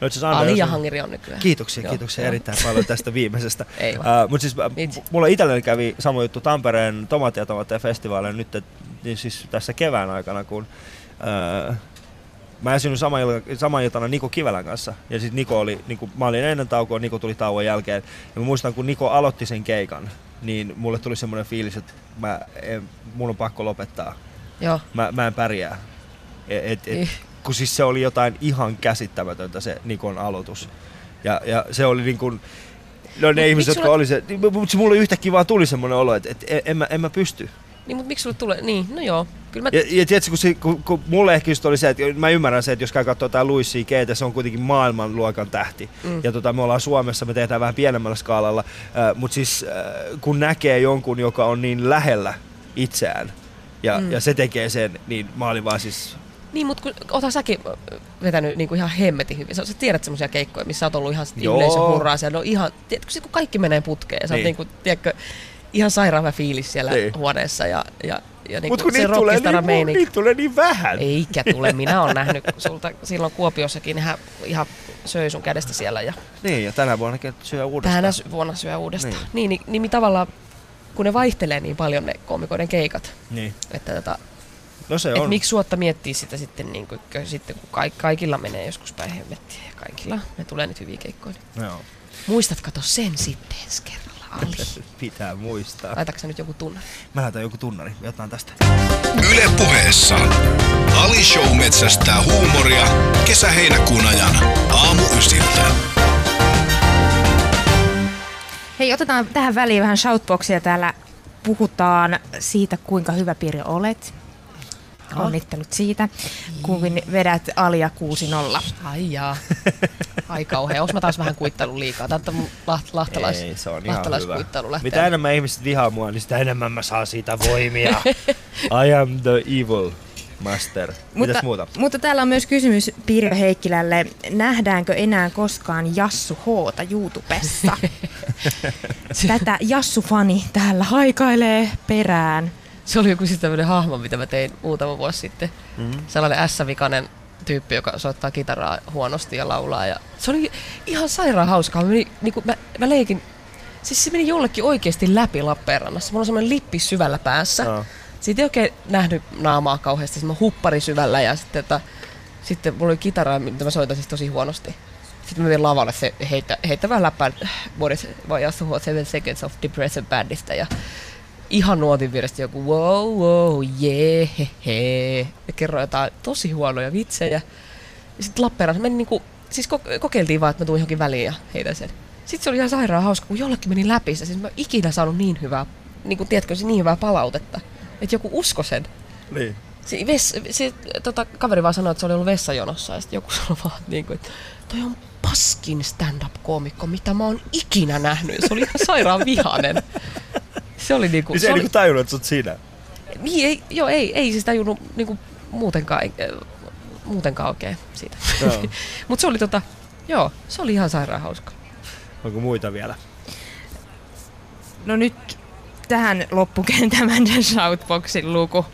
No, itse asiassa Andre Ali ja Hangiri on nykyään. Kiitoksia, Joo, kiitoksia joo. erittäin paljon tästä viimeisestä. Ei vaan. Uh, Mutta siis Itse. mulla itselleni kävi sama juttu Tampereen Tomaatti ja Tomaatteja festivaalilla nyt, et, niin siis tässä kevään aikana, kun uh, mä esiinnyin sama, il- sama iltana Niko Kivelän kanssa. Ja sitten Niko oli, niin kuin, mä olin ennen taukoa, Niko tuli tauon jälkeen. Ja mä muistan, kun Niko aloitti sen keikan, niin mulle tuli semmoinen fiilis, että mä, en, mun on pakko lopettaa. Joo. Mä, mä en pärjää. Et, et, et, Ih. kun siis se oli jotain ihan käsittämätöntä se Nikon aloitus. Ja, ja se oli niin kuin, no ne Mut ihmiset, jotka sulla- oli se, niin, mutta mulle yhtäkkiä vaan tuli semmoinen olo, että, en, en, mä, en mä pysty. Niin, mutta miksi sulle tulee? Niin, no joo. Kyllä mä... Ja, ja tiedätkö, kun, se, kun, kun mulle ehkä just oli se, että mä ymmärrän se, että jos käy katsoa jotain Louis C.K., se on kuitenkin maailmanluokan tähti. Mm. Ja tota, me ollaan Suomessa, me tehdään vähän pienemmällä skaalalla, äh, mutta siis äh, kun näkee jonkun, joka on niin lähellä itseään, ja, Mm. ja se tekee sen, niin mä olin vaan siis Niin, mutta kun ota säkin ö, vetänyt niin kuin ihan hemmetin hyvin. Sä, sä tiedät semmoisia keikkoja, missä oot ollut ihan yleisö hurraa siellä. Ne on ihan, tiedätkö, kun kaikki menee putkeen. Sä oot Niin. niin kuin, tiedätkö, ihan sairaan hyvä fiilis siellä Niin. huoneessa. Ja, ja, ja niin kuin kun se niitä tulee, niin, niitä tulee niin vähän. Eikä tule. Minä olen nähnyt sulta silloin Kuopiossakin. Hän ihan söi sun kädestä siellä. Ja Niin, ja tänä vuonna syö uudestaan. tänä vuonna syö uudestaan. Niin. Niin, niin, niin, niin tavallaan, kun ne vaihtelee niin paljon ne koomikoiden keikat, Niin. että tota, No se Et on. miksi suotta miettiä sitä sitten, niin kuin, sitten kun kaik, kaikilla menee joskus päin hemmettiä ja kaikilla ne tulee nyt hyviä keikkoja. Niin. Joo. Muistat kato sen sitten ensi kerralla, Ali. Pitää muistaa. Laitatko nyt joku tunne? Mä laitan joku tunnari. Jotain tästä. Yle puheessa. Ali Show metsästää huumoria kesä-heinäkuun ajan aamu ysiltä. Hei, otetaan tähän väliin vähän shoutboxia. Täällä puhutaan siitä, kuinka hyvä Pirjo olet. Onnittelut siitä, kun vedät Alia 6-0. Ai jaa. Ai kauhea. Onks mä taas vähän kuittailun liikaa? Tää on laht, lahtalais, Ei, se on ihan hyvä. lahtalaiskuittailu lähtee. Mitä enemmän ihmiset vihaa mua, niin sitä enemmän mä saan siitä voimia. I am the evil master. Mitäs muuta? mutta täällä on myös kysymys Pirjo Heikkilälle. Nähdäänkö enää koskaan Jassu Hoota YouTubessa? Tätä Jassu-fani täällä haikailee perään. Se oli joku siis tämmönen hahmo, mitä mä tein muutama vuosi sitten. Mm-hmm. Sellainen ässävikainen tyyppi, joka soittaa kitaraa huonosti ja laulaa. Ja se oli ihan sairaan hauskaa. Mä, meni, niin mä, mä leikin, siis se meni jollekin oikeasti läpi Lappeenrannassa. Mulla on semmoinen lippi syvällä päässä. Joo. Siitä ei oikein nähnyt naamaa kauheasti, semmoinen huppari syvällä ja sitten, että, sitten mulla oli kitara, mitä mä soitan siis tosi huonosti. Sitten mä menin lavalle se heittä, heittä vähän läppää Boris vai Jassu Seven Seconds of Depression Bandista ja ihan nuotin vierestä joku wow, wow, jee, he, he. Ja kerroin jotain tosi huonoja vitsejä. Ja sitten Lappeenrannassa meni niinku, siis ko- kokeiltiin vaan, että mä tuun johonkin väliin ja heitän sen. Sitten se oli ihan sairaan hauska, kun jollekin meni läpi se. Siis mä ikinä saanut niin hyvää, niin kuin tiedätkö, niin hyvää palautetta. Että joku usko sen. Niin. Se, ves, se tota, kaveri vaan sanoi, että se oli ollut vessajonossa ja sitten joku sanoi vaan, niin kuin, että toi on paskin stand-up-koomikko, mitä mä oon ikinä nähnyt. Se oli ihan sairaan vihanen. Se oli niinku... Niin se ei oli, niinku tajunnut, että sä oot siinä. niin, ei, joo, ei, ei siis tajunnut niinku muutenkaan, äh, muutenkaan oikein siitä. Mutta se oli tota, joo, se oli ihan sairaan hauska. Onko muita vielä? No nyt tähän loppukin tämän shoutboxin luku.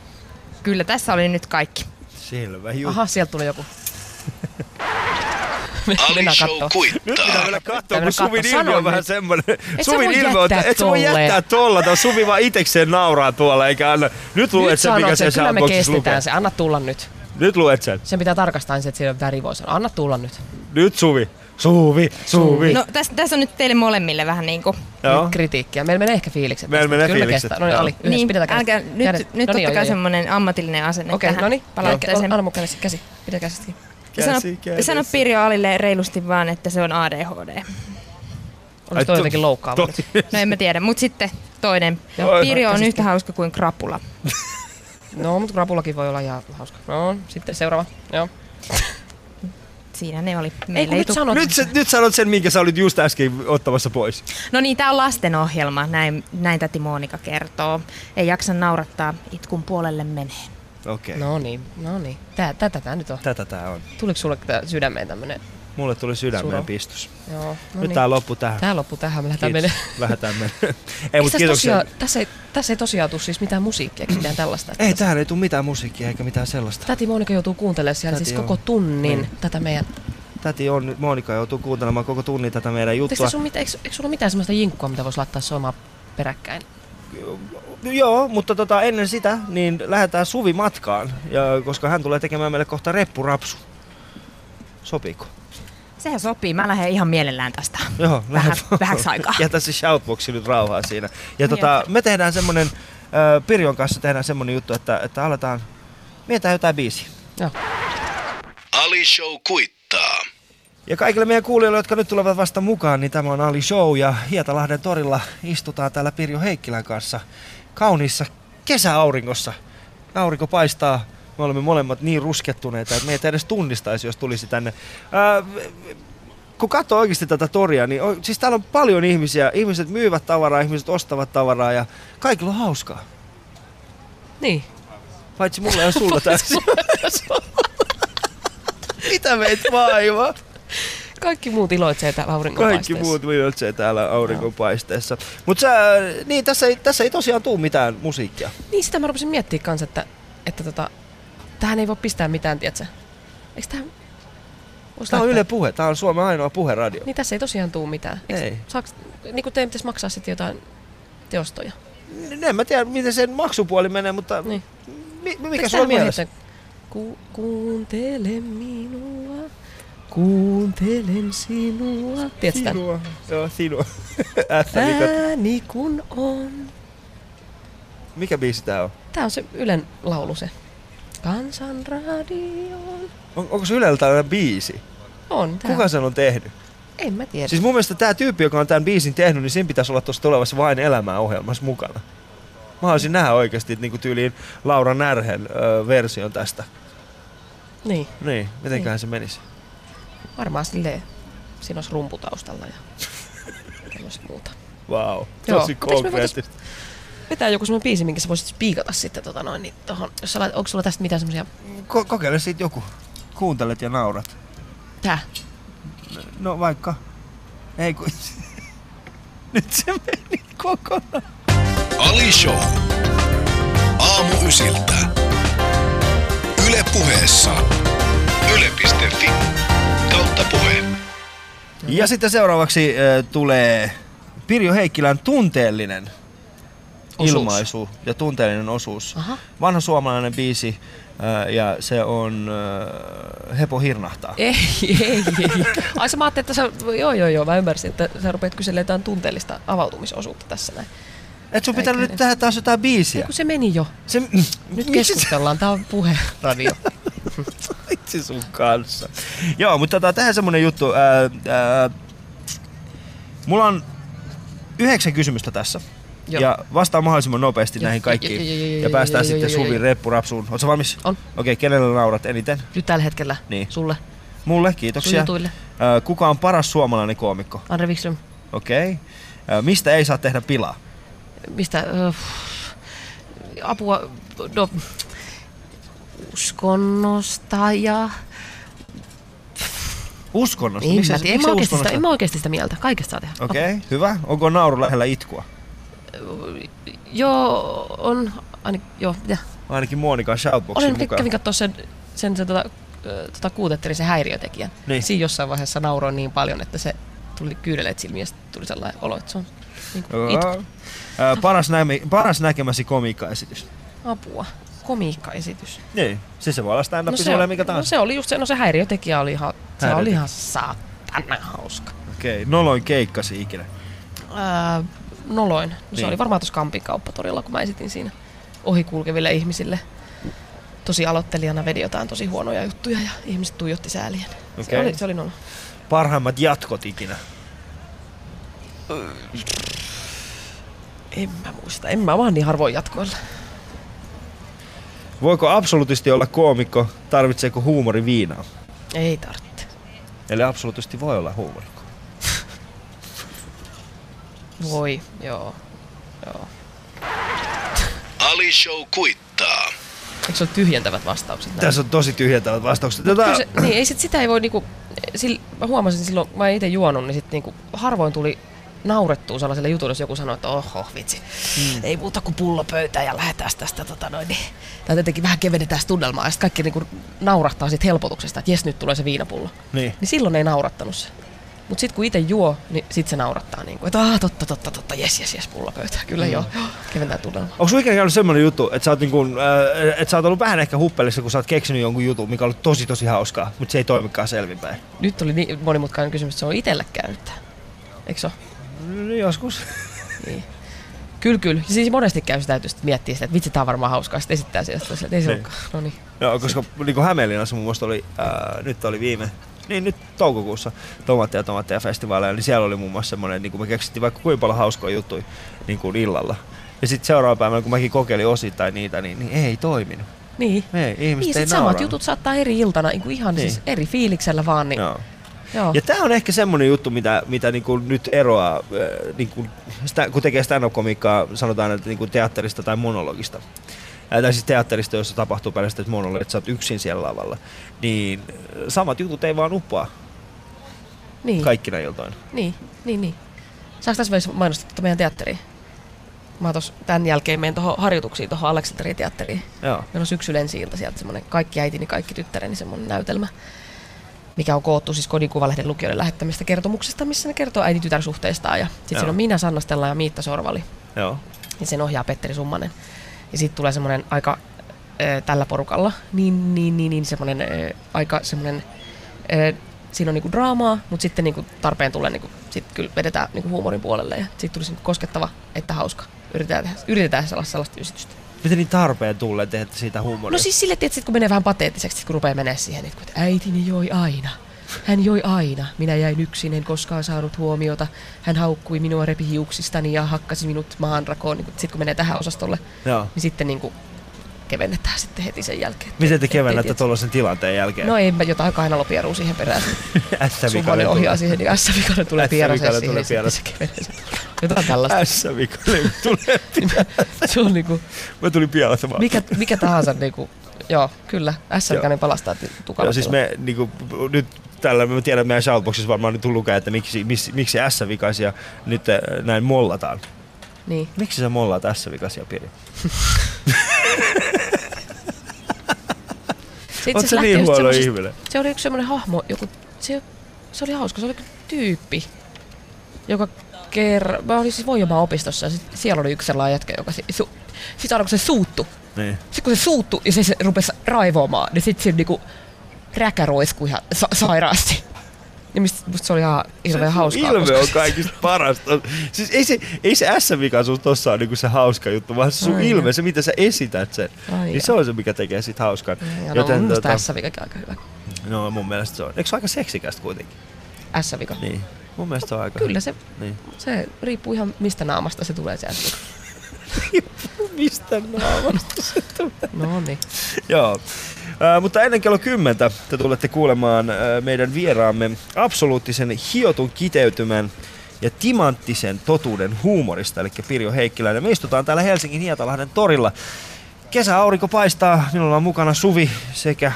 Kyllä tässä oli nyt kaikki. Selvä juttu. Aha, sieltä tuli joku. Ali Mennään Show kattoo. Nyt pitää kuittaa. vielä katsoa, Pitää kun Suvin ilme Sano on vähän nyt. semmonen. sä Suvin ilme on, jättää et sä voi jättää tolla. Tää Suvi vaan itekseen nauraa tuolla, eikä anna. Nyt luet sen, mikä se sen, kyllä me kestetään se. Anna tulla nyt. Nyt luet sen. Sen pitää tarkastaa ensin, että siinä voi sanoa. Anna tulla nyt. Nyt Suvi. Suvi, Suvi. No tässä, tässä on nyt teille molemmille vähän niinku... Joo. Nyt kritiikkiä. Meillä menee ehkä fiilikset. Meillä menee kyllä me fiilikset, kestää. No niin, joo. Ali, yhdessä Niin, pidetään kädet. älkää, nyt, Kädet. nyt No niin, ottakaa semmoinen ammatillinen asenne Okei, tähän no niin. palautteeseen. Anna mun käsi. käsi. Pidä käsisti. Sano, sano Pirjo Alille reilusti vaan, että se on ADHD. Oliko toi to- jotenkin loukkaava? No en mä tiedä, mutta sitten toinen. Joo, Pirjo on yhtä hauska kuin krapula. No, mutta krapulakin voi olla ihan hauska. No, sitten seuraava. Joo. siinä ne oli. Ei Meillä ei nyt tu- sanot. Nyt, sä, nyt sanot sen, minkä sä olit just äsken ottamassa pois. No niin, tämä on lastenohjelma, näin, näin täti Monika kertoo. Ei jaksa naurattaa, itkun puolelle menee. Okei. Okay. No niin, no niin. Tää, tätä tää nyt on. Tätä tää on. Tuliko sulle tää sydämeen tämmönen? Mulle tuli sydämeen Suro. pistos. Joo, no nyt niin. tää loppu tähän. Tää loppu tähän, me lähdetään menemään. Lähdetään menemään. ei, kiitoksia. tosiaan, tässä, ei, tässä ei tosiaan tule siis mitään musiikkia, eikä mitään tällaista. Ei, tähän ei tule mitään musiikkia eikä mitään sellaista. Täti Monika joutuu kuuntelemaan siellä Täti siis joo. koko tunnin Niin. tätä meidän... Täti on nyt, Monika joutuu kuuntelemaan koko tunnin tätä meidän juttua. sun, eikö, eikö sulla ole mitään sellaista jinkkua, mitä voisi laittaa soimaan peräkkäin? Joo, mutta tota, ennen sitä niin lähdetään Suvi matkaan, ja, koska hän tulee tekemään meille kohta reppurapsu. Sopiiko? Sehän sopii, mä lähden ihan mielellään tästä. Joo, Vähän- vähäksi aikaa. Jätä se shoutboxi nyt rauhaan siinä. Ja No tota, me tehdään semmonen, äh, Pirjon kanssa tehdään semmonen juttu, että, että aletaan, mietitään jotain biisiä. Joo. Ali Show kuittaa. Ja kaikille meidän kuulijoille, jotka nyt tulevat vasta mukaan, niin tämä on Ali Show ja Hietalahden torilla istutaan täällä Pirjo Heikkilän kanssa kauniissa kesäauringossa. Aurinko paistaa, me olemme molemmat niin ruskettuneita, että meitä edes tunnistaisi, jos tulisi tänne. Ää, kun katsoo oikeasti tätä toria, niin o- siis täällä on paljon ihmisiä. Ihmiset myyvät tavaraa, ihmiset ostavat tavaraa ja kaikilla on hauskaa. Niin. Paitsi mulle ja sulla tässä. Mitä meitä vaivaa? Kaikki muut iloitsee täällä Kaikki auringonpaisteessa. muut viltsee täällä auringonpaisteessa. Mutta niin, tässä, ei, tässä ei tosiaan tuu mitään musiikkia. Niin sitä mä rupesin miettimään kanssa, että, että tota, tähän ei voi pistää mitään, tietsä. Eikö tähän... Tämä on Yle Puhe, tämä on Suomen ainoa puheradio. Niin tässä ei tosiaan tuu mitään. Eikö, Ei. Saaks, niin kuin teidän pitäisi maksaa sitten jotain teostoja. N- En mä tiedä, miten sen maksupuoli menee, mutta Niin. mi, mikä Eikö sulla on mielessä? Ku, kuuntele minua, kuuntelen sinua. Tiedätkö? Sinua. Joo, sinua. Ääni kun on. Mikä biisi tää on? Tää on se Ylen laulu se. Kansanradioon. on onko se Ylellä tällainen biisi? On tää. Kuka sen on tehnyt? En mä tiedä. Siis mun mielestä tää tyyppi, joka on tämän biisin tehnyt, niin siinä pitäisi olla tuossa tulevassa Vain elämää ohjelmassa mukana. Mä haluaisin nähdä oikeasti niin tyyliin Laura Närhen ö, version tästä. Niin, Niin, mitenköhän se menisi? Varmaan silleen. Siinä olisi rumpu taustalla ja tämmöistä muuta. Wow, Joo, tosi eikö me konkreettista. Vetää joku semmoinen biisi, minkä sä voisit spiikata sitten tota noin, niin tohon, jos sä lait, onko sulla tästä mitään semmoisia, Ko- kokeile siitä joku. Kuuntelet ja naurat. tää, No vaikka. Ei kun... Nyt se meni kokonaan. Ali Show. Aamu ysiltä. Yle puheessa. Yle.fi kautta puhe. Ja sitten seuraavaksi äh, tulee Pirjo Heikkilän tunteellinen Osuus. ilmaisu ja tunteellinen osuus. aha, Vanha suomalainen biisi äh, ja se on äh, Hepo hirnahtaa. ei, ei, ei. Ai sä mä ajattelin, että sä, joo joo joo, mä ymmärsin, että sä rupeat kyselemään jotain tunteellista avautumisosuutta tässä näin. Et sun pitänyt Eikä nyt tehdä taas jotain Ei biisiä. kun se meni jo. Se, Nyt keskustellaan, tää on puheradio. se vitsi sun kanssa? Joo, mutta tota, tähän semmonen juttu. Ää, ää, mulla on yhdeksän kysymystä tässä. Joo. Ja vastaa mahdollisimman nopeasti Joo, näihin kaikkiin. joo, joo, joo, Ja päästään joo, sitten joo, joo, Suvin reppurapsuun. Oletko valmis? On. Okei, kenelle naurat eniten? Nyt tällä hetkellä Niin. sulle, Mulle, kiitoksia. Kuka on paras suomalainen koomikko? Andre Wikström, Okei. Ää, Mistä ei saa tehdä pilaa? Mistä, äh, apua, no, uskonnosta ja Uskonnosta? Niin, Miksi mä. En, mä sitä, uskonnosta? en mä oikeasti sitä mieltä. Kaikesta saa tehdä. Okei, hyvä. Onko nauru lähellä itkua? Joo, on... Ainakin, joo, mitä? Ainakin Monikan shoutboxin Olen, mukaan. kävin katsoa sen, sen, sen tota, tota, kuutettelin sen häiriötekijän. Niin. Siinä jossain vaiheessa nauroin niin paljon, että se tuli kyydeleet silmiin ja tuli sellainen olo, että se on niin kuin itku. Paras, nämi, paras näkemäsi komiikkaesitys? Apua. Komiikkaesitys. Niin, siis se voi olla stand-up, No se, se, mikä no tahansa. se oli just se, no se häiriötekijä oli ihan, se oli ihan saatana hauska. Okei, noloin keikkasi ikinä. Ää, noloin. No, Se Niin. oli varmaan tuossa Kampin kauppatorilla, kun mä esitin siinä ohikulkeville ihmisille. Tosi aloittelijana vedi jotain tosi huonoja juttuja ja ihmiset tuijotti säälien. Se Okei. oli, se oli nolo. Parhaimmat jatkot ikinä. En mä muista. En mä vaan niin harvoin jatkoilla. Voiko absoluutisti olla koomikko? Tarvitseeko huumori viinaa? Ei tarvitse. Eli absoluuttisesti voi olla huumorikko. Voi, joo. joo. Ali Show kuittaa. Eikö se ole tyhjentävät vastaukset? näin? Tässä on tosi tyhjentävät vastaukset. Kyllä se, niin, ei sit, sitä ei voi niinku, sil, mä huomasin silloin, mä en itse juonut, niin sit niinku, harvoin tuli naurettua sellaiselle jutulle, jos joku sanoi, että oho, vitsi, mm. ei muuta kuin pullo pöytään ja lähdetään tästä, tota noin, niin, tai jotenkin vähän kevennetään tunnelmaa, ja sitten kaikki niinku naurahtaa siitä helpotuksesta, että jes, nyt tulee se viinapullo. niin. Niin silloin ei naurattanut se. Mutta sitten kun itse juo, niin sit se naurattaa, niinku, että aah, totta, totta, totta, jes, jes, jes, pullo pöytään, kyllä mm. joo, keventää tunnelmaa. Onko sulla ikinä käynyt semmoinen juttu, että sä, oot niinku, äh, että sä oot ollut vähän ehkä huppelissa, kun sä oot keksinyt jonkun jutun, mikä on ollut tosi tosi hauskaa, mutta se ei toimikaan selvinpäin? Nyt oli niin monimutkainen kysymys, että se on itselle käynyt. Eikö se ole? No, joskus. Niin. Kyllä, kyllä. Siis monesti käy sitä, että miettii sitä, että vitsi, tää on varmaan hauskaa, sitten esittää sieltä, että ei se Niin. olekaan. No niin. Joo, koska niin kuin Hämeenlinnassa mun mielestä oli, ää, nyt oli viime, niin nyt toukokuussa tomaatteja ja tomaatteja festivaaleja, niin siellä oli muun muassa semmoinen, että niin kuin me keksittiin vaikka kuinka paljon hauskoja juttuja niin kuin illalla. Ja sitten seuraavana päivänä, kun mäkin kokeilin osittain niitä, niin, niin ei toiminut. Niin. Ei, ihmiset Niin, ei sit samat jutut saattaa eri iltana, niin kuin ihan Niin. siis eri fiiliksellä vaan. Niin, Joo. Joo. Ja tämä on ehkä semmoinen juttu, mitä, mitä niinku nyt eroaa, äh, niinku, sitä, kun tekee stand-up-komiikkaa, sanotaan, että niinku teatterista tai monologista. Ää, tai siis teatterista, jossa tapahtuu pelkästään monologi, että sä oot yksin siellä lavalla. Niin äh, samat jutut ei vaan uppoa niin. kaikkina iltoina. Niin, niin, niin. Saanko tässä välissä mainostaa tuota meidän teatteriin? Mä tos, tämän jälkeen menen tuohon harjoituksiin, tuohon Aleksanterin teatteriin. Joo. Meillä on syksyllä ensi ilta sieltä semmoinen kaikki äitini, kaikki tyttäreni semmoinen näytelmä, mikä on koottu siis kodinkuvalehden lukijoiden lähettämistä kertomuksesta, missä ne kertoo äiti-tytär-suhteistaan. Ja sitten siinä on minä, Sanna Stella ja Miitta Sorvali. Joo. Ja sen ohjaa Petteri Summanen. Ja sitten tulee semmoinen aika ö, tällä porukalla, niin, niin, niin, niin semmoinen ö, aika semmoinen, ö, siinä on niinku draamaa, mutta sitten niinku tarpeen tulee, niinku, sit kyllä vedetään niinku huumorin puolelle ja sitten tulisi niinku koskettava, että hauska. Yritetään tehdä, yritetään sellaista, sellaista ysitystä. Miten niin tarpeen tulee tehdä siitä huumoria? No siis sille, että sit kun menee vähän pateettiseksi, sit kun rupeaa menee siihen, että äitini joi aina. Hän joi aina. Minä jäin yksin, en koskaan saanut huomiota. Hän haukkui minua, repi hiuksistani ja hakkasi minut maanrakoon. Niin sitten kun menee tähän osastolle, Joo. niin sitten niin kuin kevennetään sitten heti sen jälkeen. Miten te kevennätte tuollaisen tilanteen jälkeen? No ei mä jotain kainalopierua siihen perään. Summanen ohjaa siihen, niin S-vikainen tulee pieraseen tulee siihen. sen. Jotain tällaista. Ässä vikainen tulee. Se on niinku, Mä tulin pialastamaan. mikä, mikä tahansa niinku, joo, kyllä. S-vikainen palastaa tukalla. Joo, siis me niinku, nyt tällä, mä tiedän, meidän shoutboxissa varmaan nyt lukee, että miksi, miksi, miksi S-vikaisia nyt äh, näin mollataan. Niin. Miksi sä mollaat S-vikaisia, Piri? Se Oot lähti niin huono ihminen? Se oli yksi semmoinen hahmo, joku, se, se oli hauska, se oli tyyppi, joka ker... Mä olin siis Voijomaan opistossa ja sit, siellä oli yksi sellainen jätkä, joka si, su, sit aina kun se suuttu, Niin. sit kun se suuttu ja se, se rupesi raivoamaan, niin sit se niinku räkä roiskui ihan sa- sairaasti. Ja mistä, musta se oli ihan hirveän hauskaa. Ilme koska on se- kaikista parasta. Siis ei se, ei se S-vikaisuus tossa ole niinku se hauska juttu, vaan se sun Ai ilme, jaa. se mitä sä esität sen. Ai niin jaa. se on se, mikä tekee sit hauskan. Ja no, mun mielestä S-vikakin aika hyvä. no mun mielestä se on. Eikö se ole aika seksikästä kuitenkin? S-vika. Niin. Mun mielestä se on aika Kyllä se, Niin. se riippuu ihan mistä naamasta se tulee se S-vika. Mistä naamasta se tulee? No niin. Joo. Äh, mutta ennen kello 10 te tulette kuulemaan äh, meidän vieraamme absoluuttisen hiotun kiteytymän ja timanttisen totuuden huumorista, eli Pirjo Heikkiläinen. Me istutaan täällä Helsingin Hietalahden torilla. Kesäaurinko paistaa, minulla on mukana Suvi sekä,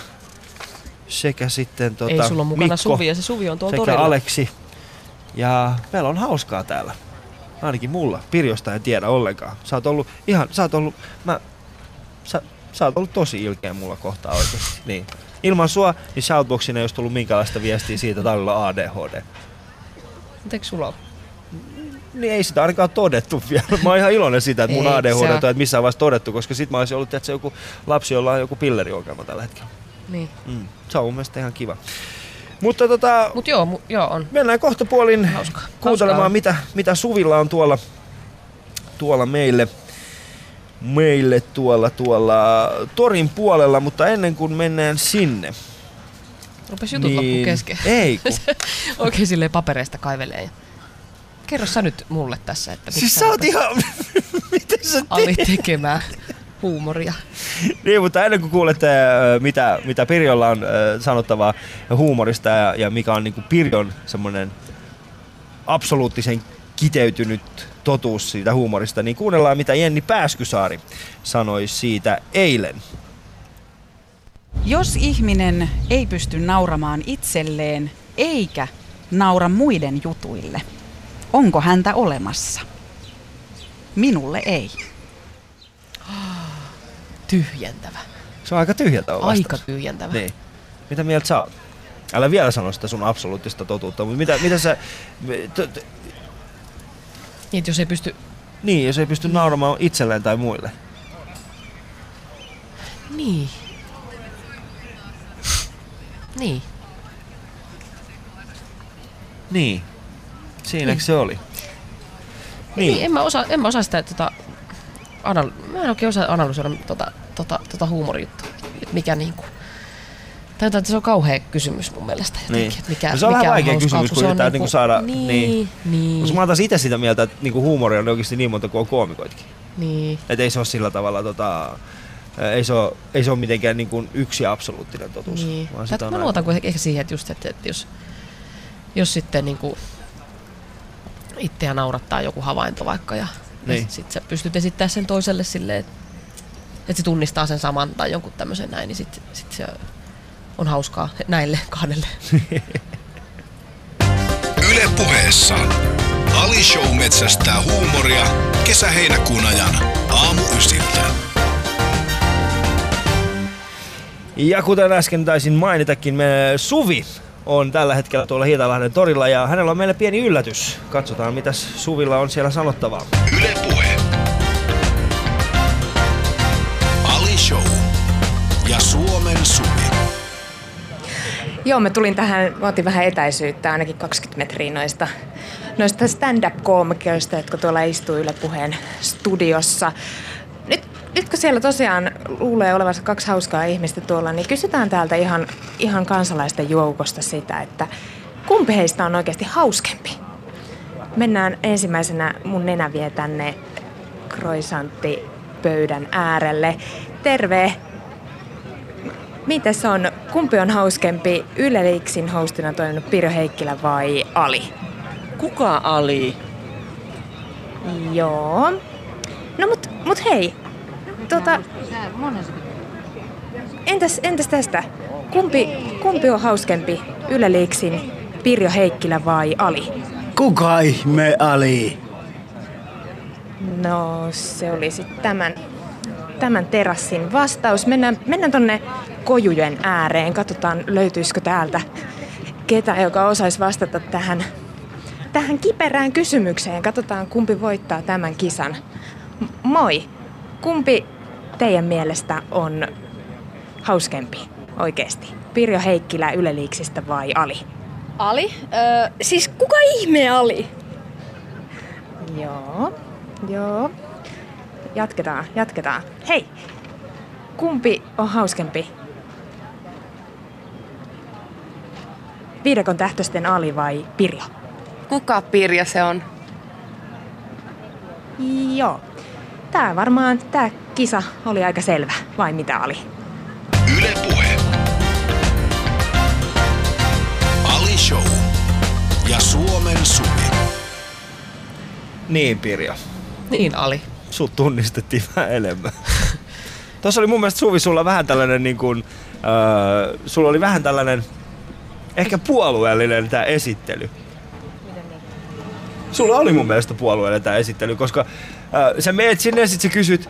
sekä sitten tota, Ei sulla on mukana Mikko Suvi ja se Suvi on tuolla sekä torilla. Aleksi. Ja meillä on hauskaa täällä. Ainakin mulla. Pirjosta en tiedä ollenkaan. Sä oot ollut ihan, sä oot ollut, mä, sä, sä oot ollut tosi ilkeä mulla kohtaa oikeesti. Niin. Ilman sua, niin Shoutboxin ei olisi tullut minkäänlaista viestiä siitä, että on ADHD. Mutta eikö sulla ole? Niin ei sitä ainakaan todettu vielä. Mä oon ihan iloinen siitä, että mun Ei, ADHD on- on että missään vaiheessa todettu, koska sit mä olisin ollut, että se joku lapsi, jolla on joku pilleriongelma tällä hetkellä. Niin. Mm. Se on mun mielestä ihan kiva. Mutta tota, Mut joo, mu- joo on. mennään kohta puolin Hauska. kuuntelemaan, Hauskaa. mitä, mitä Suvilla on tuolla, tuolla meille, meille tuolla, tuolla torin puolella, mutta ennen kuin mennään sinne. Rupes jutut niin... loppuu kesken. Ei kun. Oikein silleen papereista kaivelee. ja- Kerro sä nyt mulle tässä, että siis sä oot ihan... Miten sä teet? tekemään huumoria. Niin, mutta ennen kuin kuulette, ö, mitä, mitä Pirjolla on ö, sanottavaa huumorista ja, ja mikä on niin kuin Pirjon semmoinen absoluuttisen kiteytynyt totuus siitä huumorista, niin kuunnellaan, mitä Jenni Pääskysaari sanoi siitä eilen. Jos ihminen ei pysty nauramaan itselleen eikä naura muiden jutuille, onko häntä olemassa? Minulle ei. Tyhjentävä. Se on aika tyhjältä on Aika vastaus. tyhjentävä. Niin. Mitä mieltä sä oot? Älä vielä sano sitä sun absoluuttista totuutta, mutta mitä, mitä sä... T, t, Niin, jos ei pysty... niin, jos ei pysty nauramaan itselleen tai muille. Niin. Niin. Niin. Siinäkö Niin. se oli? Niin. Niin. en, mä osaa, en mä osaa sitä tota, anal- mä en oikein osaa analysoida tota, tota, tota huumorijuttua. Mikä niinku... Tai että se on kauhea kysymys mun mielestä. jotenkin, Niin. Mikä, No se on mikä vähän vaikea hauskaa, kysymys, kun on yritetään niinku saada- Niin, niin. niin. Koska mä oon taas itse sitä mieltä, että niinku huumori on oikeasti niin monta kuin on koomikoitkin. niin. Että ei se ole sillä tavalla tota, ei se ole, ei se ole mitenkään niin kuin yksi absoluuttinen totuus. Niin. Vaan sitä on mä aina- luotan kuitenkin ehkä siihen, että, just, että, että jos, jos sitten niin kuin itseä naurattaa joku havainto vaikka ja, Niin. ja sitten sä pystyt esittämään sen toiselle silleen, että, että se tunnistaa sen saman tai jonkun tämmöisen näin, niin sitten sit se on hauskaa näille kahdelle. Yle puheessa. Ali Show metsästää huumoria kesä-heinäkuun ajan aamu ysiltä. Ja kuten äsken taisin mainitakin, me Suvi on tällä hetkellä tuolla Hietalahden torilla ja hänellä on meille pieni yllätys. Katsotaan, mitä Suvilla on siellä sanottavaa. Yle puhe. Joo, mä tulin tähän, mä otin vähän etäisyyttä, ainakin 20 metriä noista, noista stand-up-koomikoista, jotka tuolla istuu Yle Puheen studiossa. Nyt, nyt kun siellä tosiaan luulee olevansa kaksi hauskaa ihmistä tuolla, niin kysytään täältä ihan, ihan kansalaisten joukosta sitä, että kumpi heistä on oikeasti hauskempi? Mennään ensimmäisenä, mun nenä vie tänne pöydän äärelle. Terve! Mites on, kumpi on hauskempi, Yle Leaksin hostina toiminut Pirjo Heikkilä vai Ali? Kuka Ali? Joo. No mut, mut hei, tota, entäs, entäs tästä? Kumpi, kumpi on hauskempi, Yle Leaksin Pirjo Heikkilä vai Ali? Kuka ihme Ali? No se oli sitten tämän, tämän terassin vastaus. Mennään, mennään tonne kojujen ääreen. Katsotaan löytyisikö täältä ketä, joka osaisi vastata tähän, tähän kiperään kysymykseen. Katsotaan kumpi voittaa tämän kisan. Moi! Kumpi teidän mielestä on hauskempi oikeasti? Pirjo Heikkilä Yleliiksistä vai Ali? Ali? Öö, siis kuka ihme Ali? Joo, joo. Jatketaan, jatketaan. Hei! Kumpi on hauskempi? Viidakon tähtösten Ali vai Pirjo? Kuka Pirja se on? Joo. Tää varmaan, tää kisa oli aika selvä, vai mitä Ali? Yle puhe. Ali Show ja Suomen Suvi. Niin, Pirjo. Niin, Ali. Sut tunnistettiin vähän enemmän. Tuossa oli mun mielestä Suvi sulla vähän tällainen niin kuin, öö, sulla oli vähän tällainen ehkä puolueellinen tämä esittely. Sulla oli mun mielestä puolueellinen tämä esittely, koska öö, sä meet sinne ja sit sä kysyt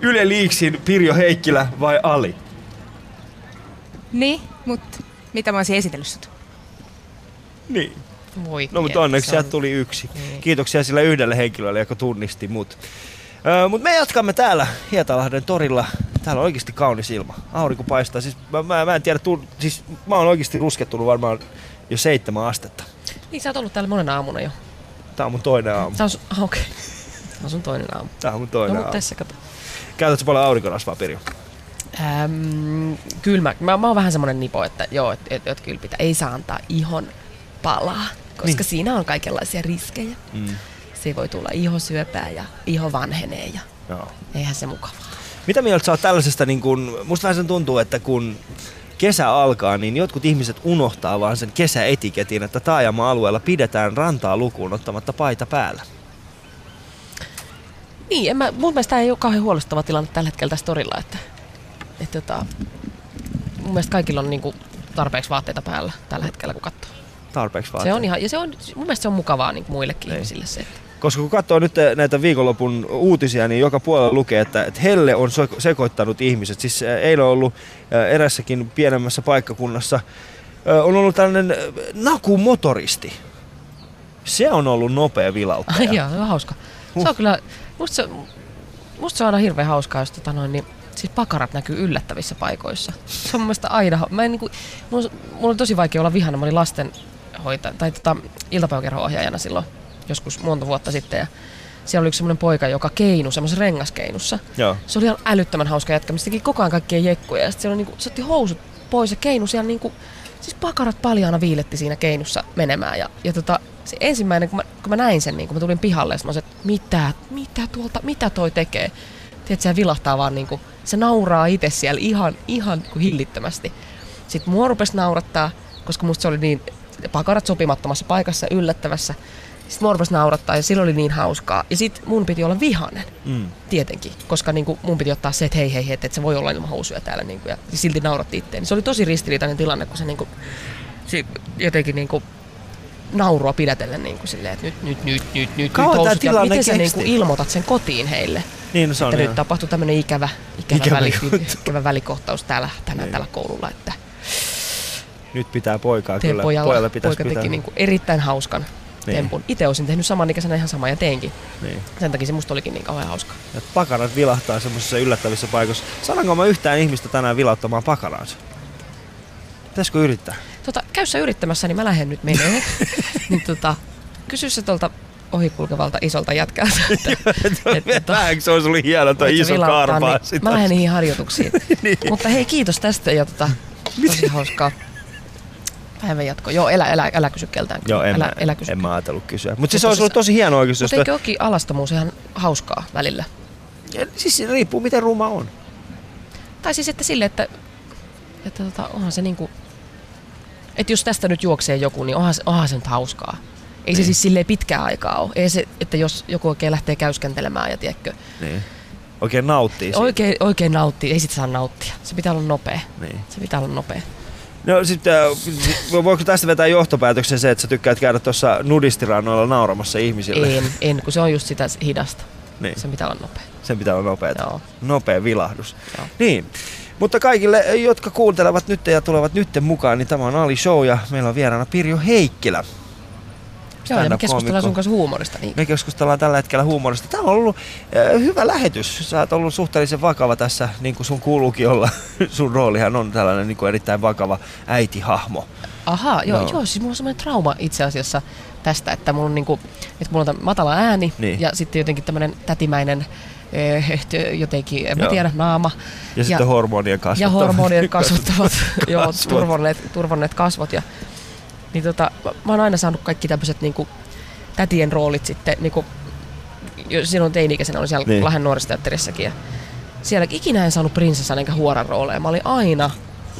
Yle Liiksin Pirjo Heikkilä vai Ali? Niin, mut mitä mä olisin esitellyt sut? Niin. Voi No mutta onneksi se sieltä on- tuli yksi. Niin. Kiitoksia sille yhdelle henkilölle, joka tunnisti mut. Öö, mutta me jatkamme täällä Hietalahden torilla. Täällä on oikeasti kaunis ilma. Aurinko paistaa. Siis mä, mä, mä en tiedä, tull, siis mä oon oikeasti ruskettunut varmaan jo seitsemän astetta. Niin, sä oot ollut täällä monena aamuna jo. Tää on mun toinen aamu. Tää on, ah, okei. Tää on sun toinen aamu. Tää on mun No, toinen mutta aamu. tässä kato. Käytätkö paljon aurinkorasvaa, Pirjo? Ähm, kyllä mä, mä, mä oon vähän semmonen nipo, että joo, että et, et kyllä pitää, ei saa antaa ihon palaa, koska Niin. siinä on kaikenlaisia riskejä. Mm. Se voi tulla ihosyöpää ja iho vanhenee ja Joo. Eihän se mukavaa. Mitä mieltä sä oot tällaisesta, niin kun, musta vähän sen tuntuu, että kun kesä alkaa, niin jotkut ihmiset unohtaa vaan sen kesäetiketin, että taajama-alueella pidetään rantaa lukuun ottamatta paita päällä. Niin, en mä, mun mielestä tämä ei ole kauhean huolestava tilanne tällä hetkellä tässä torilla, että, että tota, mun mielestä kaikilla on niinku tarpeeksi vaatteita päällä tällä hetkellä, kun katsoo. Tarpeeksi Se vaatteita. on ihan, ja se on, mun mielestä se on mukavaa niin muillekin Ei. ihmisille se, että Koska kun katsoo nyt näitä viikonlopun uutisia, niin joka puolella lukee, että, että helle on sekoittanut ihmiset. Siis eilen on ollut erässäkin pienemmässä paikkakunnassa, on ollut tällainen nakumotoristi. Se on ollut nopea vilauttaja. Ai joo, hauska. Se on kyllä, musta se, musta se on aina hirveän hauskaa, jos tota noin, niin, siis pakarat näkyy yllättävissä paikoissa. Se on mun mielestä aina, mä en niinku, mulla, mulla oli tosi vaikea olla vihana, mä olin lastenhoitaja, tai tota, iltapäiväkerho-ohjaajana silloin joskus monta vuotta sitten, ja siellä oli yksi semmoinen poika, joka keinu semmoisessa rengaskeinussa. Joo. Se oli ihan älyttömän hauska jätkä, mistä teki koko ajan kaikkia jekkuja, ja sitten siellä oli niinku, se otti housut pois ja keinu siellä niinku, siis pakarat paljaana viiletti siinä keinussa menemään, ja, ja tota, se ensimmäinen, kun mä, kun mä näin sen, niin kun mä tulin pihalle, ja mä olisin, että mitä, mitä tuolta, mitä toi tekee? Tiedätkö, se vilahtaa vaan niinku, se nauraa itse siellä ihan, ihan niinku hillittömästi. Sitten mua rupesi naurattaa, koska musta se oli niin pakarat sopimattomassa paikassa, yllättävässä. Sitten mua naurattaa ja silloin oli niin hauskaa. Ja sitten mun piti olla vihanen, Mm. tietenkin, koska niinku mun piti ottaa se, että hei hei hei, että et se voi olla ilman housuja täällä. Niinku, ja silti nauratti itteen. Se oli tosi ristiriitainen tilanne, kun se niinku, se jotenkin niinku, naurua pidätellen niin kuin silleen, että nyt, nyt, nyt, nyt, nyt, Kauan nyt housut. Ja miten sä niin kuin ilmoitat sen kotiin heille? Niin, no se on että ihan- nyt tapahtui tämmöinen ikävä, ikävä, Ikävä väli, ikävä välikohtaus täällä, tänään Niin. täällä koululla. Että Nyt pitää poikaa teen kyllä. pojalla, Pojalle pitäisi poika pitää. teki niin kuin erittäin hauskan Niin. tempun. Itse olisin tehnyt samanikäisenä ihan sama ja teinkin. Niin. Sen takia se musta olikin niin kauhean hauska. Et pakarat vilahtaa semmoisissa yllättävissä paikoissa. Sananko mä yhtään ihmistä tänään vilauttamaan pakaraansa? Pitäisikö yrittää? Tota, käy sä yrittämässä, niin mä lähden nyt menee. niin tota, kysy se tuolta ohikulkevalta isolta jätkältä. Että, että, Vähän se olisi ollut hieno toi iso karpaa. niin Mä lähden niihin harjoituksiin. Niin. Mutta hei, kiitos tästä ja tota, tosi hauskaa. Päivän jatko. Joo, älä, älä, älä kysy keltään. Joo, en, älä, älä kysy. en mä ajatellut kysyä. Mutta siis Mutta olisi siis- ollut tosi hienoa oikeasti. Jos Mutta eikö olekin alastomuus ihan hauskaa välillä? Ja Siis se riippuu miten ruma on. Tai siis että sille, että, että tota, onhan se niinku, että jos tästä nyt juoksee joku, niin onhan, se- onhan se nyt hauskaa. Ei se Niin. siis silleen pitkää aikaa ole. Ei se, että jos joku oikein lähtee käyskentelemään ja tiedätkö, Niin. Oikein nauttii siitä. oikein, oikein nauttii, ei sit saa nauttia. Se pitää olla nopea. Niin. Se pitää olla nopea. No sitten, äh, voiko tästä vetää johtopäätöksen se, että sä tykkäät käydä tuossa nudistirannoilla nauramassa ihmisille? En, en, kun se on just sitä hidasta. Niin. Se pitää olla nopea. Sen pitää olla nopeeta. Joo. Nopea vilahdus. Joo. Niin. Mutta kaikille, jotka kuuntelevat nyt ja tulevat nytten mukaan, niin tämä on Ali Show ja meillä on vieraana Pirjo Heikkilä. Joo, ja me keskustellaan sun kanssa huumorista. Niin. Me keskustellaan tällä hetkellä huumorista. Tämä on ollut äh, hyvä lähetys. Sä oot ollut suhteellisen vakava tässä, niin kuin sun kuuluukin olla. sun roolihan on tällainen niin kuin erittäin vakava äitihahmo. Ahaa, joo, Joo. joo. siis mulla on semmoinen trauma itse asiassa tästä, että mulla on, niinku, että mulla on matala ääni Niin. ja sitten jotenkin tämmöinen tätimäinen eh, jotenkin, en mä Joo. tiedä, naama. Ja, sitten hormonien kasvattavat. Ja hormonien kasvattavat, joo, turvonneet, turvonneet kasvot. Ja, niin tota, mä, oon aina saanut kaikki tämmöiset niinku, tätien roolit sitten, niinku, jo silloin teini-ikäisenä olin siellä Niin. Lahden nuorisoteatterissakin. Ja siellä ikinä en saanut prinsessan enkä huoran rooleja. Mä olin aina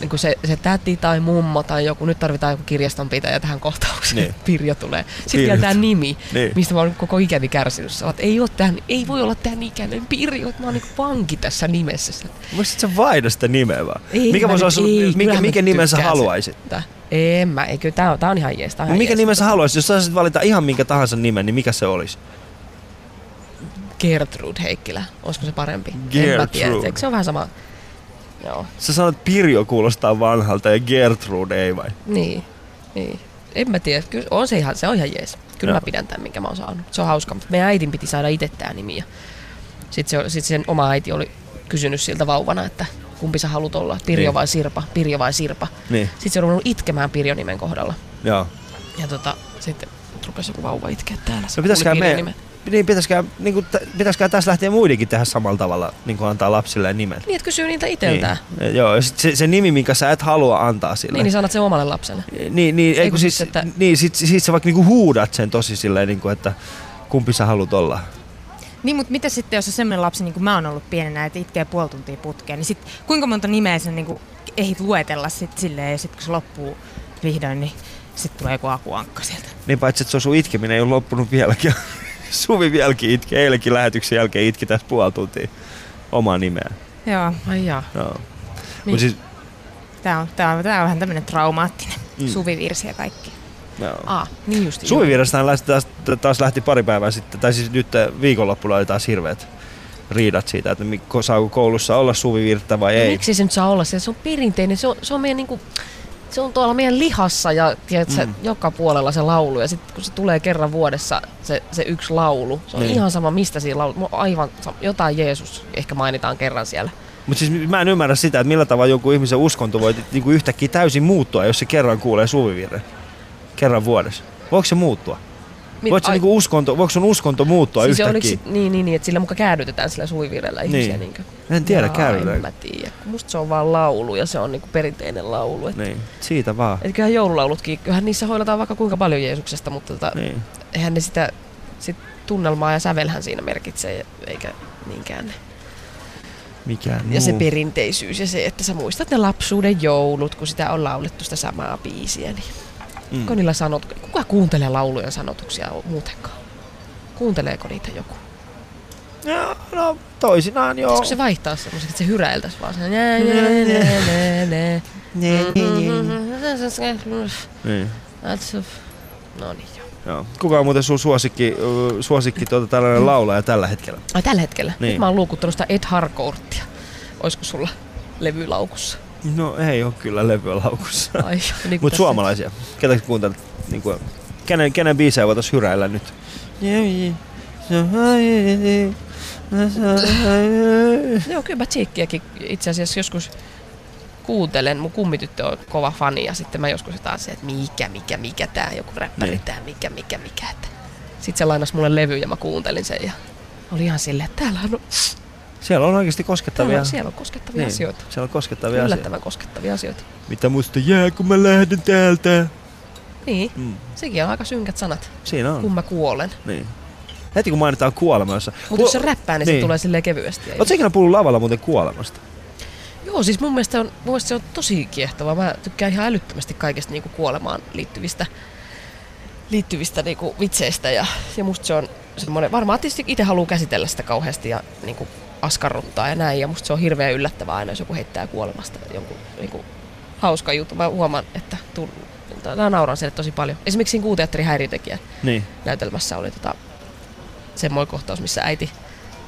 niin kuin se, se täti tai mummo tai joku, nyt tarvitaan joku kirjastonpitäjä tähän kohtaukseen, Niin. Pirjo tulee. Sitten vielä tämä nimi, Niin. mistä mä oon koko ikäni kärsinyt. Sä oot, ei, ole tämän, ei voi olla tämän ikäinen Pirjo, että mä oon niin vanki tässä nimessä. Muistat sä vaihda sitä nimeä vaan? Ei, mikä mä voisi nyt- olla, ei, mikä, kyllähän mikä mä nimen sä haluaisit? Sitä. En mä, eikö, tää on, tää on ihan jees. Tää on ihan Mikä jees. nimen sä haluaisit? Jos saisit valita ihan minkä tahansa nimen, niin mikä se olisi? Gertrude Heikkilä, olisiko se parempi? En mä Gertrude. tiedä, eikö se on vähän sama? Joo, Sä sanoit Pirjo kuulostaa vanhalta ja Gertrude ei vai? niin, niin. En mä tiedä, kyllä on se ihan, se on ihan jees. Kyllä Joo. mä pidän tämän, minkä mä oon saanut. Se on hauska, mutta meidän äitin piti saada itse tää nimi. ja Sitten se, sit sen oma äiti oli kysynyt siltä vauvana, että kumpi sä haluat olla, Pirjo Niin. vai Sirpa, Pirjo vai Sirpa. Niin, Sitten se on ruvennut itkemään Pirjo nimen kohdalla. joo. Ja tota, sitten rupesi joku vauva itkeä täällä. Se No pitäisikään me, niin pitäisikään, niin kuin, pitäisikään tässä lähteä muidenkin tehdä samalla tavalla, niin kuin antaa lapsille nimen. Niin, että kysyy niitä iteltään. Niin. Joo, ja sit se, se, nimi, minkä sä et halua antaa sille. Niin, niin sanat sen omalle lapselle. Niin, niin, ei, kun siis, että- niin sit, sit sä vaikka niinku huudat sen tosi silleen, niinku, että kumpi sä haluat olla. Niin, mutta mitä sitten, jos on semmoinen lapsi, niin kuin mä oon ollut pienenä, että itkee puoli tuntia putkeen, niin sit, kuinka monta nimeä sen niin kuin ehdit luetella sit silleen, ja sitten kun se loppuu vihdoin, niin sitten tulee joku akuankka sieltä. Niin paitsi, että se on sun itkeminen ei ole loppunut vieläkin. Suvi vieläkin itki. Eilenkin lähetyksen jälkeen itki tässä puoli tuntia omaa nimeä. Joo, Ai jaa. No. Niin. Mut siis, tää on, tää on, tää on vähän tämmöinen traumaattinen. Mm. Suvivirsi ja kaikki. No. Ah, niin just. Taas, taas lähti pari päivää sitten, tai siis nyt viikonloppuna oli taas hirveät riidat siitä, että saako koulussa olla suvivirttä vai No ei. Miksi se nyt saa olla se? Se on perinteinen, se on, se on meidän niinku, se on tuolla meidän lihassa ja tiedätkö, Mm. joka puolella se laulu ja sitten kun se tulee kerran vuodessa se, se yksi laulu, se on Niin. ihan sama mistä siinä laulu, aivan jotain Jeesus ehkä mainitaan kerran siellä. Mutta siis mä en ymmärrä sitä, että millä tavalla joku ihmisen uskonto voi niinku yhtäkkiä täysin muuttua, jos se kerran kuulee suvivirren. Kerran vuodessa. Voiko se muuttua? Mit- Voiko, se ai- niinku uskonto, voiko sun uskonto muuttua siis yhtäkkiä? oliko sit, niin, niin, niin, että sillä muka käännytetään sillä suvivirrellä ihmisiä. Niin. Niin. En tiedä, En käydään. mä tiedä. Musta se on vaan laulu ja se on niinku perinteinen laulu. Et, Niin, siitä vaan. et kyllähän joululaulutkin, kyllähän niissä hoidetaan vaikka kuinka paljon Jeesuksesta, mutta tota, Niin. eihän ne sitä sit tunnelmaa ja sävelhän siinä merkitsee, eikä niinkään ne. Mikään Ja se muu. perinteisyys ja se, että sä muistat ne lapsuuden joulut, kun sitä on laulettu sitä samaa biisiä. Niin. Mm. Onko niillä sanot, kuka kuuntelee laulujen sanotuksia muutenkaan? Kuunteleeko niitä joku? No, no toisinaan joo. Pitäisikö se vaihtaa semmoiseksi, että se hyräiltäisi vaan sen? Niin. No niin joo. Joo. Kuka on muuten sun suosikki, suosikki tuota tällainen laulaja tällä hetkellä? Ai tällä hetkellä? Niin. Nyt mä oon luukuttanut sitä Ed Harcourtia. Oisko sulla levylaukussa? No ei ole kyllä levyä laukussa. Niin kuin Mut tässä- suomalaisia. Ketä kuuntelet? Niin kuin, kenen, kenen biisejä voitais hyräillä nyt? Joo, kyllä mä Cheekkiäkin itse asiassa joskus kuuntelen. Mun kummityttö on kova fani ja sitten mä joskus jotain se, että mikä, mikä, mikä tää, joku räppäri Niin. tää, mikä, mikä, mikä. Että. Sitten se lainas mulle levy ja mä kuuntelin sen ja oli ihan silleen, että täällä on, Siellä on oikeasti täällä koskettavia. on, siellä on koskettavia niin, asioita. Siellä on koskettavia asioita. Yllättävän koskettavia asioita. Mitä musta jää, kun mä lähden täältä? Niin, Mm. sekin on aika synkät sanat, Siinä on. kun mä kuolen. Niin. Heti kun mainitaan kuolema, jossa... Mutta jos se räppää, niin, Niin. se tulee silleen kevyesti. Oletko ikinä puhunut lavalla muuten kuolemasta? Joo, siis mun mielestä, on, mun mielestä se on tosi kiehtovaa. Mä tykkään ihan älyttömästi kaikesta niinku kuolemaan liittyvistä, liittyvistä niinku vitseistä ja, ja musta se on semmoinen, varmaan tietysti itse haluaa käsitellä sitä kauheasti ja niinku askarruttaa ja näin ja musta se on hirveän yllättävää aina, jos joku heittää kuolemasta jonkun niinku hauska juttu. Mä huomaan, että tull, mä nauran sille tosi paljon. Esimerkiksi siinä kuuteatterin häiriötekijä Niin. näytelmässä oli tota, semmoinen kohtaus, missä äiti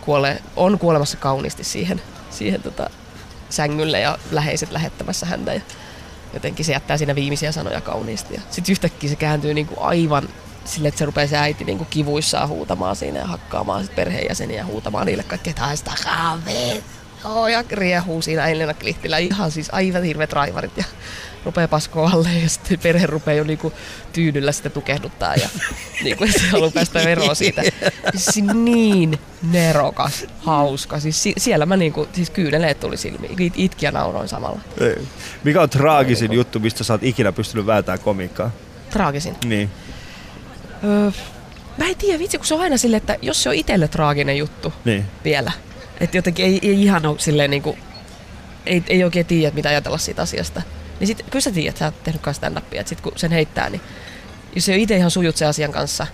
kuolee, on kuolemassa kauniisti siihen, siihen tota, sängylle ja läheiset lähettämässä häntä. Ja jotenkin se jättää siinä viimeisiä sanoja kauniisti. Ja sitten yhtäkkiä se kääntyy niinku aivan sille, että se rupeaa se äiti niinku kivuissaan huutamaan siinä ja hakkaamaan sit perheenjäseniä ja huutamaan niille kaikkea, että haista kahvit. Joo, ja riehuu siinä Elina Klihtillä. Ihan siis aivan hirveät raivarit ja rupeaa paskoa alle ja sitten perhe rupeaa jo niinku tyydyllä sitä tukehduttaa ja niinku, se haluaa päästä eroon siitä. Siis niin nerokas, hauska. Siis si- siellä mä niinku, siis kyyneleet tuli silmiin. It- Itki ja nauroin samalla. Ei. Mikä on traagisin juttu, mistä sä oot ikinä pystynyt vääntämään komiikkaa? Traagisin. Niin. Öö, mä en tiedä, vitsi, kun se on aina silleen, että jos se on itselle traaginen juttu Niin. vielä, että jotenkin ei, ei ihan ole silleen niinku, ei, ei oikein tiedä, mitä ajatella siitä asiasta. Niin sit, kyllä sä tiedät, sä oot tehnyt kanssa stand-upia, että sit kun sen heittää, niin jos se itse ihan sujut sen asian kanssa,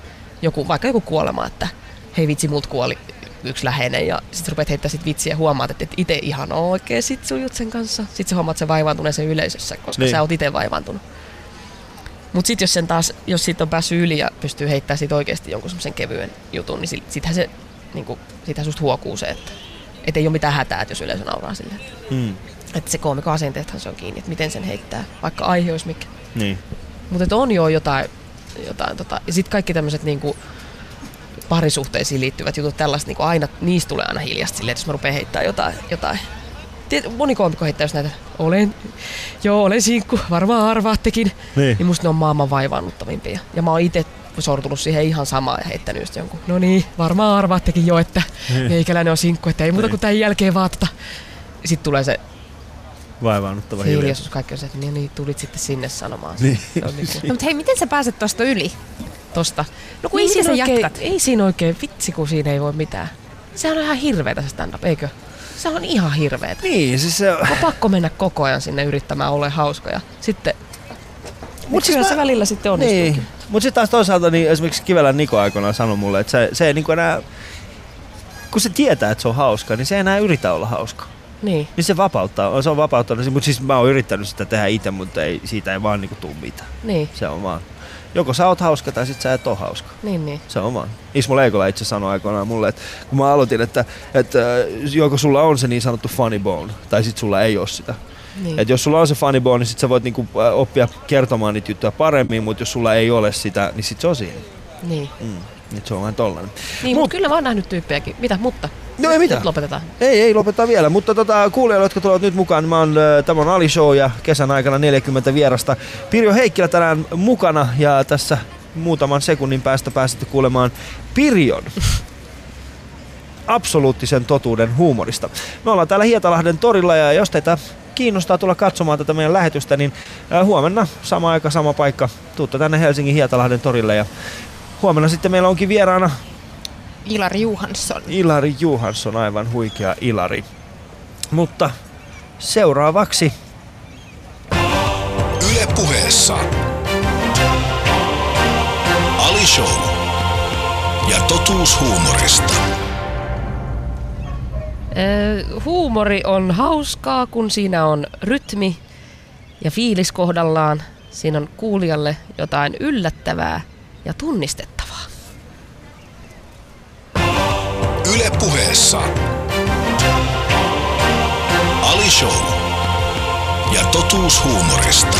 joku, vaikka joku kuolema, että hei vitsi, multa kuoli yksi läheinen ja sitten rupeat heittää sit vitsiä ja huomaat, että et itse ihan oikein sit sujut sen kanssa. Sitten sä huomaat sen vaivaantuneeseen yleisössä, koska Niin. niin. sä oot itse vaivaantunut. Mutta sitten jos sen taas, jos siitä on päässyt yli ja pystyy heittämään siitä oikeasti jonkun semmoisen kevyen jutun, niin sit- sittenhän se, niinku, sittenhän susta huokuu se, että et ei ole mitään hätää, että jos yleisö nauraa silleen. Mm. Että se koomikon asenteethan se on kiinni, että miten sen heittää, vaikka aihe olisi mikä. Niin. Mutta on jo jotain, jotain tota, ja sitten kaikki tämmöiset niinku, parisuhteisiin liittyvät jutut, tällaiset niinku aina, niistä tulee aina hiljasta silleen, että jos mä rupean heittää jotain, jotain. Tiet, moni koomikko heittää näitä, olen, joo, olen sinkku, varmaan arvaattekin. Niin. Niin musta ne on maailman vaivaannuttavimpia. Ja mä oon itse sortunut siihen ihan samaan ja heittänyt just jonkun, no niin, varmaan arvaattekin jo, että meikäläinen on sinkku, että ei muuta Niin. kuin tämän jälkeen vaatata. Sitten tulee se Vaivaannuttava hiljaisuus. kaikki on se, että niin, niin tulit sitten sinne sanomaan. Niin. Se on niinku No, mutta hei, miten sä pääset tosta yli? tosta. No kun Niin, ei, siinä oikein, jatkat? ei siinä oikein, vitsi kun siinä ei voi mitään. Se on ihan hirveetä se stand-up, eikö? Se on ihan hirveetä. Niin, siis se... On pakko mennä koko ajan sinne yrittämään olla hauska ja sitten... Mut Mutta siis mä- se välillä sitten onnistuukin. Niin. Mutta sitten taas toisaalta niin esimerkiksi Kivelän Niko aikoinaan sanoi mulle, että se, se ei niinku enää... Kun se tietää, että se on hauska, niin se ei enää yritä olla hauska. Niin. Niin se vapauttaa, se on vapauttanut, mutta siis mä oon yrittänyt sitä tehdä itse, mutta ei, siitä ei vaan niinku tuu mitään. Niin, Se on vaan. Joko sä oot hauska tai sit sä et oo hauska. niin, niin. Se on vaan. Ismo Leikola itse sanoi aikoinaan mulle, että kun mä aloitin, että, että äh, joko sulla on se niin sanottu funny bone, tai sit sulla ei oo sitä. niin. Et jos sulla on se funny bone, niin sit sä voit niinku äh, oppia kertomaan niitä juttuja paremmin, mutta jos sulla ei ole sitä, niin sit se on siinä. niin. Mm. Nyt se on vähän tollanen. Niin, Mut- mutta kyllä mä oon nähnyt tyyppejäkin. Mitä, mutta? No ei mitään. Nyt lopetetaan. Ei, ei lopeta vielä, mutta tota, kuulijoille, jotka tulevat nyt mukaan, niin mä oon, tämä on Ali Show ja kesän aikana 40 vierasta. Pirjo Heikkilä tänään mukana ja tässä muutaman sekunnin päästä pääsette kuulemaan Pirjon absoluuttisen totuuden huumorista. Me ollaan täällä Hietalahden torilla ja jos teitä kiinnostaa tulla katsomaan tätä meidän lähetystä, niin huomenna sama aika, sama paikka. Tuutta tänne Helsingin Hietalahden torille ja huomenna sitten meillä onkin vieraana Ilari Juhansson. Ilari Juhansson, aivan huikea Ilari. Mutta seuraavaksi Yle puheessa. Ali Show. Ja totuus huumorista. Öö, huumori on hauskaa, kun siinä on rytmi ja fiilis kohdallaan. Siinä on kuulijalle jotain yllättävää ja tunnistettavaa. Yle puheessa. Ali Show. Ja totuus huumorista.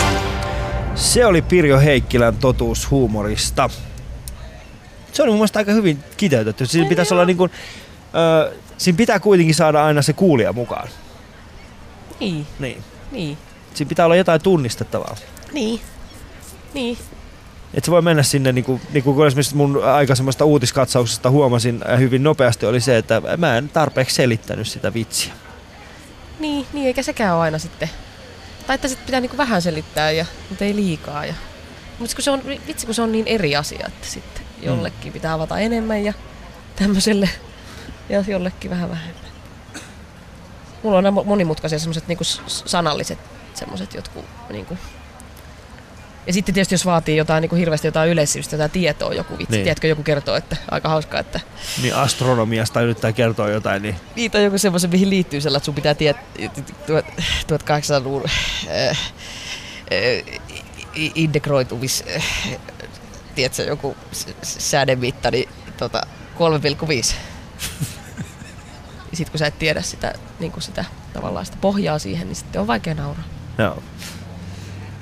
se oli Pirjo Heikkilän totuus huumorista. Se oli mun mielestä aika hyvin kiteytetty. Siinä pitäisi olla niin kuin, ö, siinä pitää kuitenkin saada aina se kuulija mukaan. Niin, Niin. niin, Siinä pitää olla jotain tunnistettavaa. niin, niin. Et se voi mennä sinne, niin kuin, niin kuin esimerkiksi mun aikaisemmasta uutiskatsauksesta huomasin äh, hyvin nopeasti, oli se, että mä en tarpeeksi selittänyt sitä vitsiä. Niin, niin, eikä sekään ole aina sitten. Tai että sitten pitää niinku vähän selittää, ja, mutta ei liikaa. Ja... Mutta kun se on, vitsi kun se on niin eri asia, että sitten jollekin pitää avata enemmän ja tämmöiselle ja jollekin vähän vähemmän. Mulla on nämä monimutkaisia semmoiset s- sanalliset semmoiset jotkut niinku... Ja sitten tietysti jos vaatii jotain niinku hirveästi jotain yleissivistystä, jotain tietoa joku vitsi, Niin. niin. tiedätkö, joku kertoo, että aika hauskaa, että Niin astronomiasta yrittää kertoa jotain, niin Niitä on joku semmoisen, mihin liittyy sellainen, että sun pitää tietää 1800-luvun äh, äh, integroitumis, äh, tiedätkö, joku s- s- säädemittari tota, 3,5. Sitten kun sä et tiedä sitä, niin kuin sitä tavallaan sitä pohjaa siihen, niin sitten on vaikea nauraa. joo.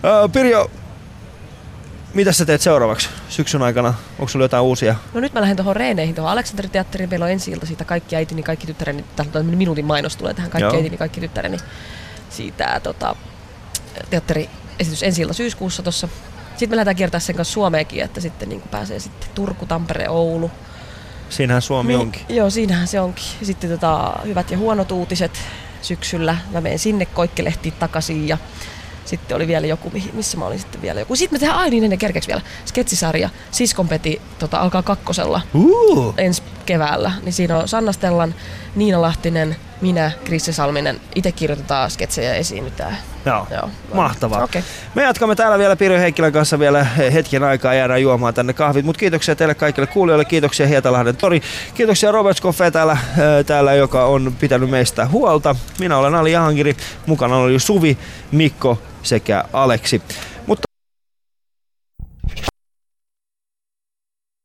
Öö, Pirjo, mitä sä teet seuraavaksi syksyn aikana? Onko sulla jotain uusia? No nyt mä lähden tuohon Reeneihin, tuohon Aleksanteriteatteriin. Meillä on ensi ilta siitä Kaikki äitini, kaikki tyttäreni. Tällainen minuutin mainos tulee tähän Kaikki Joo. äitini, kaikki tyttäreni. Siitä tota, teatteriesitys ensi ilta syyskuussa tuossa. Sitten me lähdetään kiertää sen kanssa Suomeenkin, että sitten niin pääsee sitten Turku, Tampere, Oulu. Siinähän Suomi Niin, onkin. Joo, siinähän se onkin. Sitten tota, hyvät ja huonot uutiset syksyllä. Mä menen sinne koikkelehtiin takaisin ja sitten oli vielä joku, missä mä olin sitten vielä joku. Sitten me tehdään, ai niin ennen kerkeäksi vielä, sketsisarja. Siskonpeti tota, alkaa kakkosella Uh, ensi keväällä. Niin siinä on Sanna Stellan, Niina Lahtinen, minä, Krisse Salminen. Itse kirjoitetaan sketsejä ja esiinnytään. joo. Joo. Mahtavaa. Okei. Me jatkamme täällä vielä Pirjo Heikkilän kanssa vielä hetken aikaa jäädään juomaan tänne kahvit. Mutta kiitoksia teille kaikille kuulijoille, kiitoksia Hietalahden tori. Kiitoksia Robert Skoffe täällä, ää, täällä, joka on pitänyt meistä huolta. Minä olen Ali Jahangiri, mukana oli Suvi, Mikko sekä Aleksi.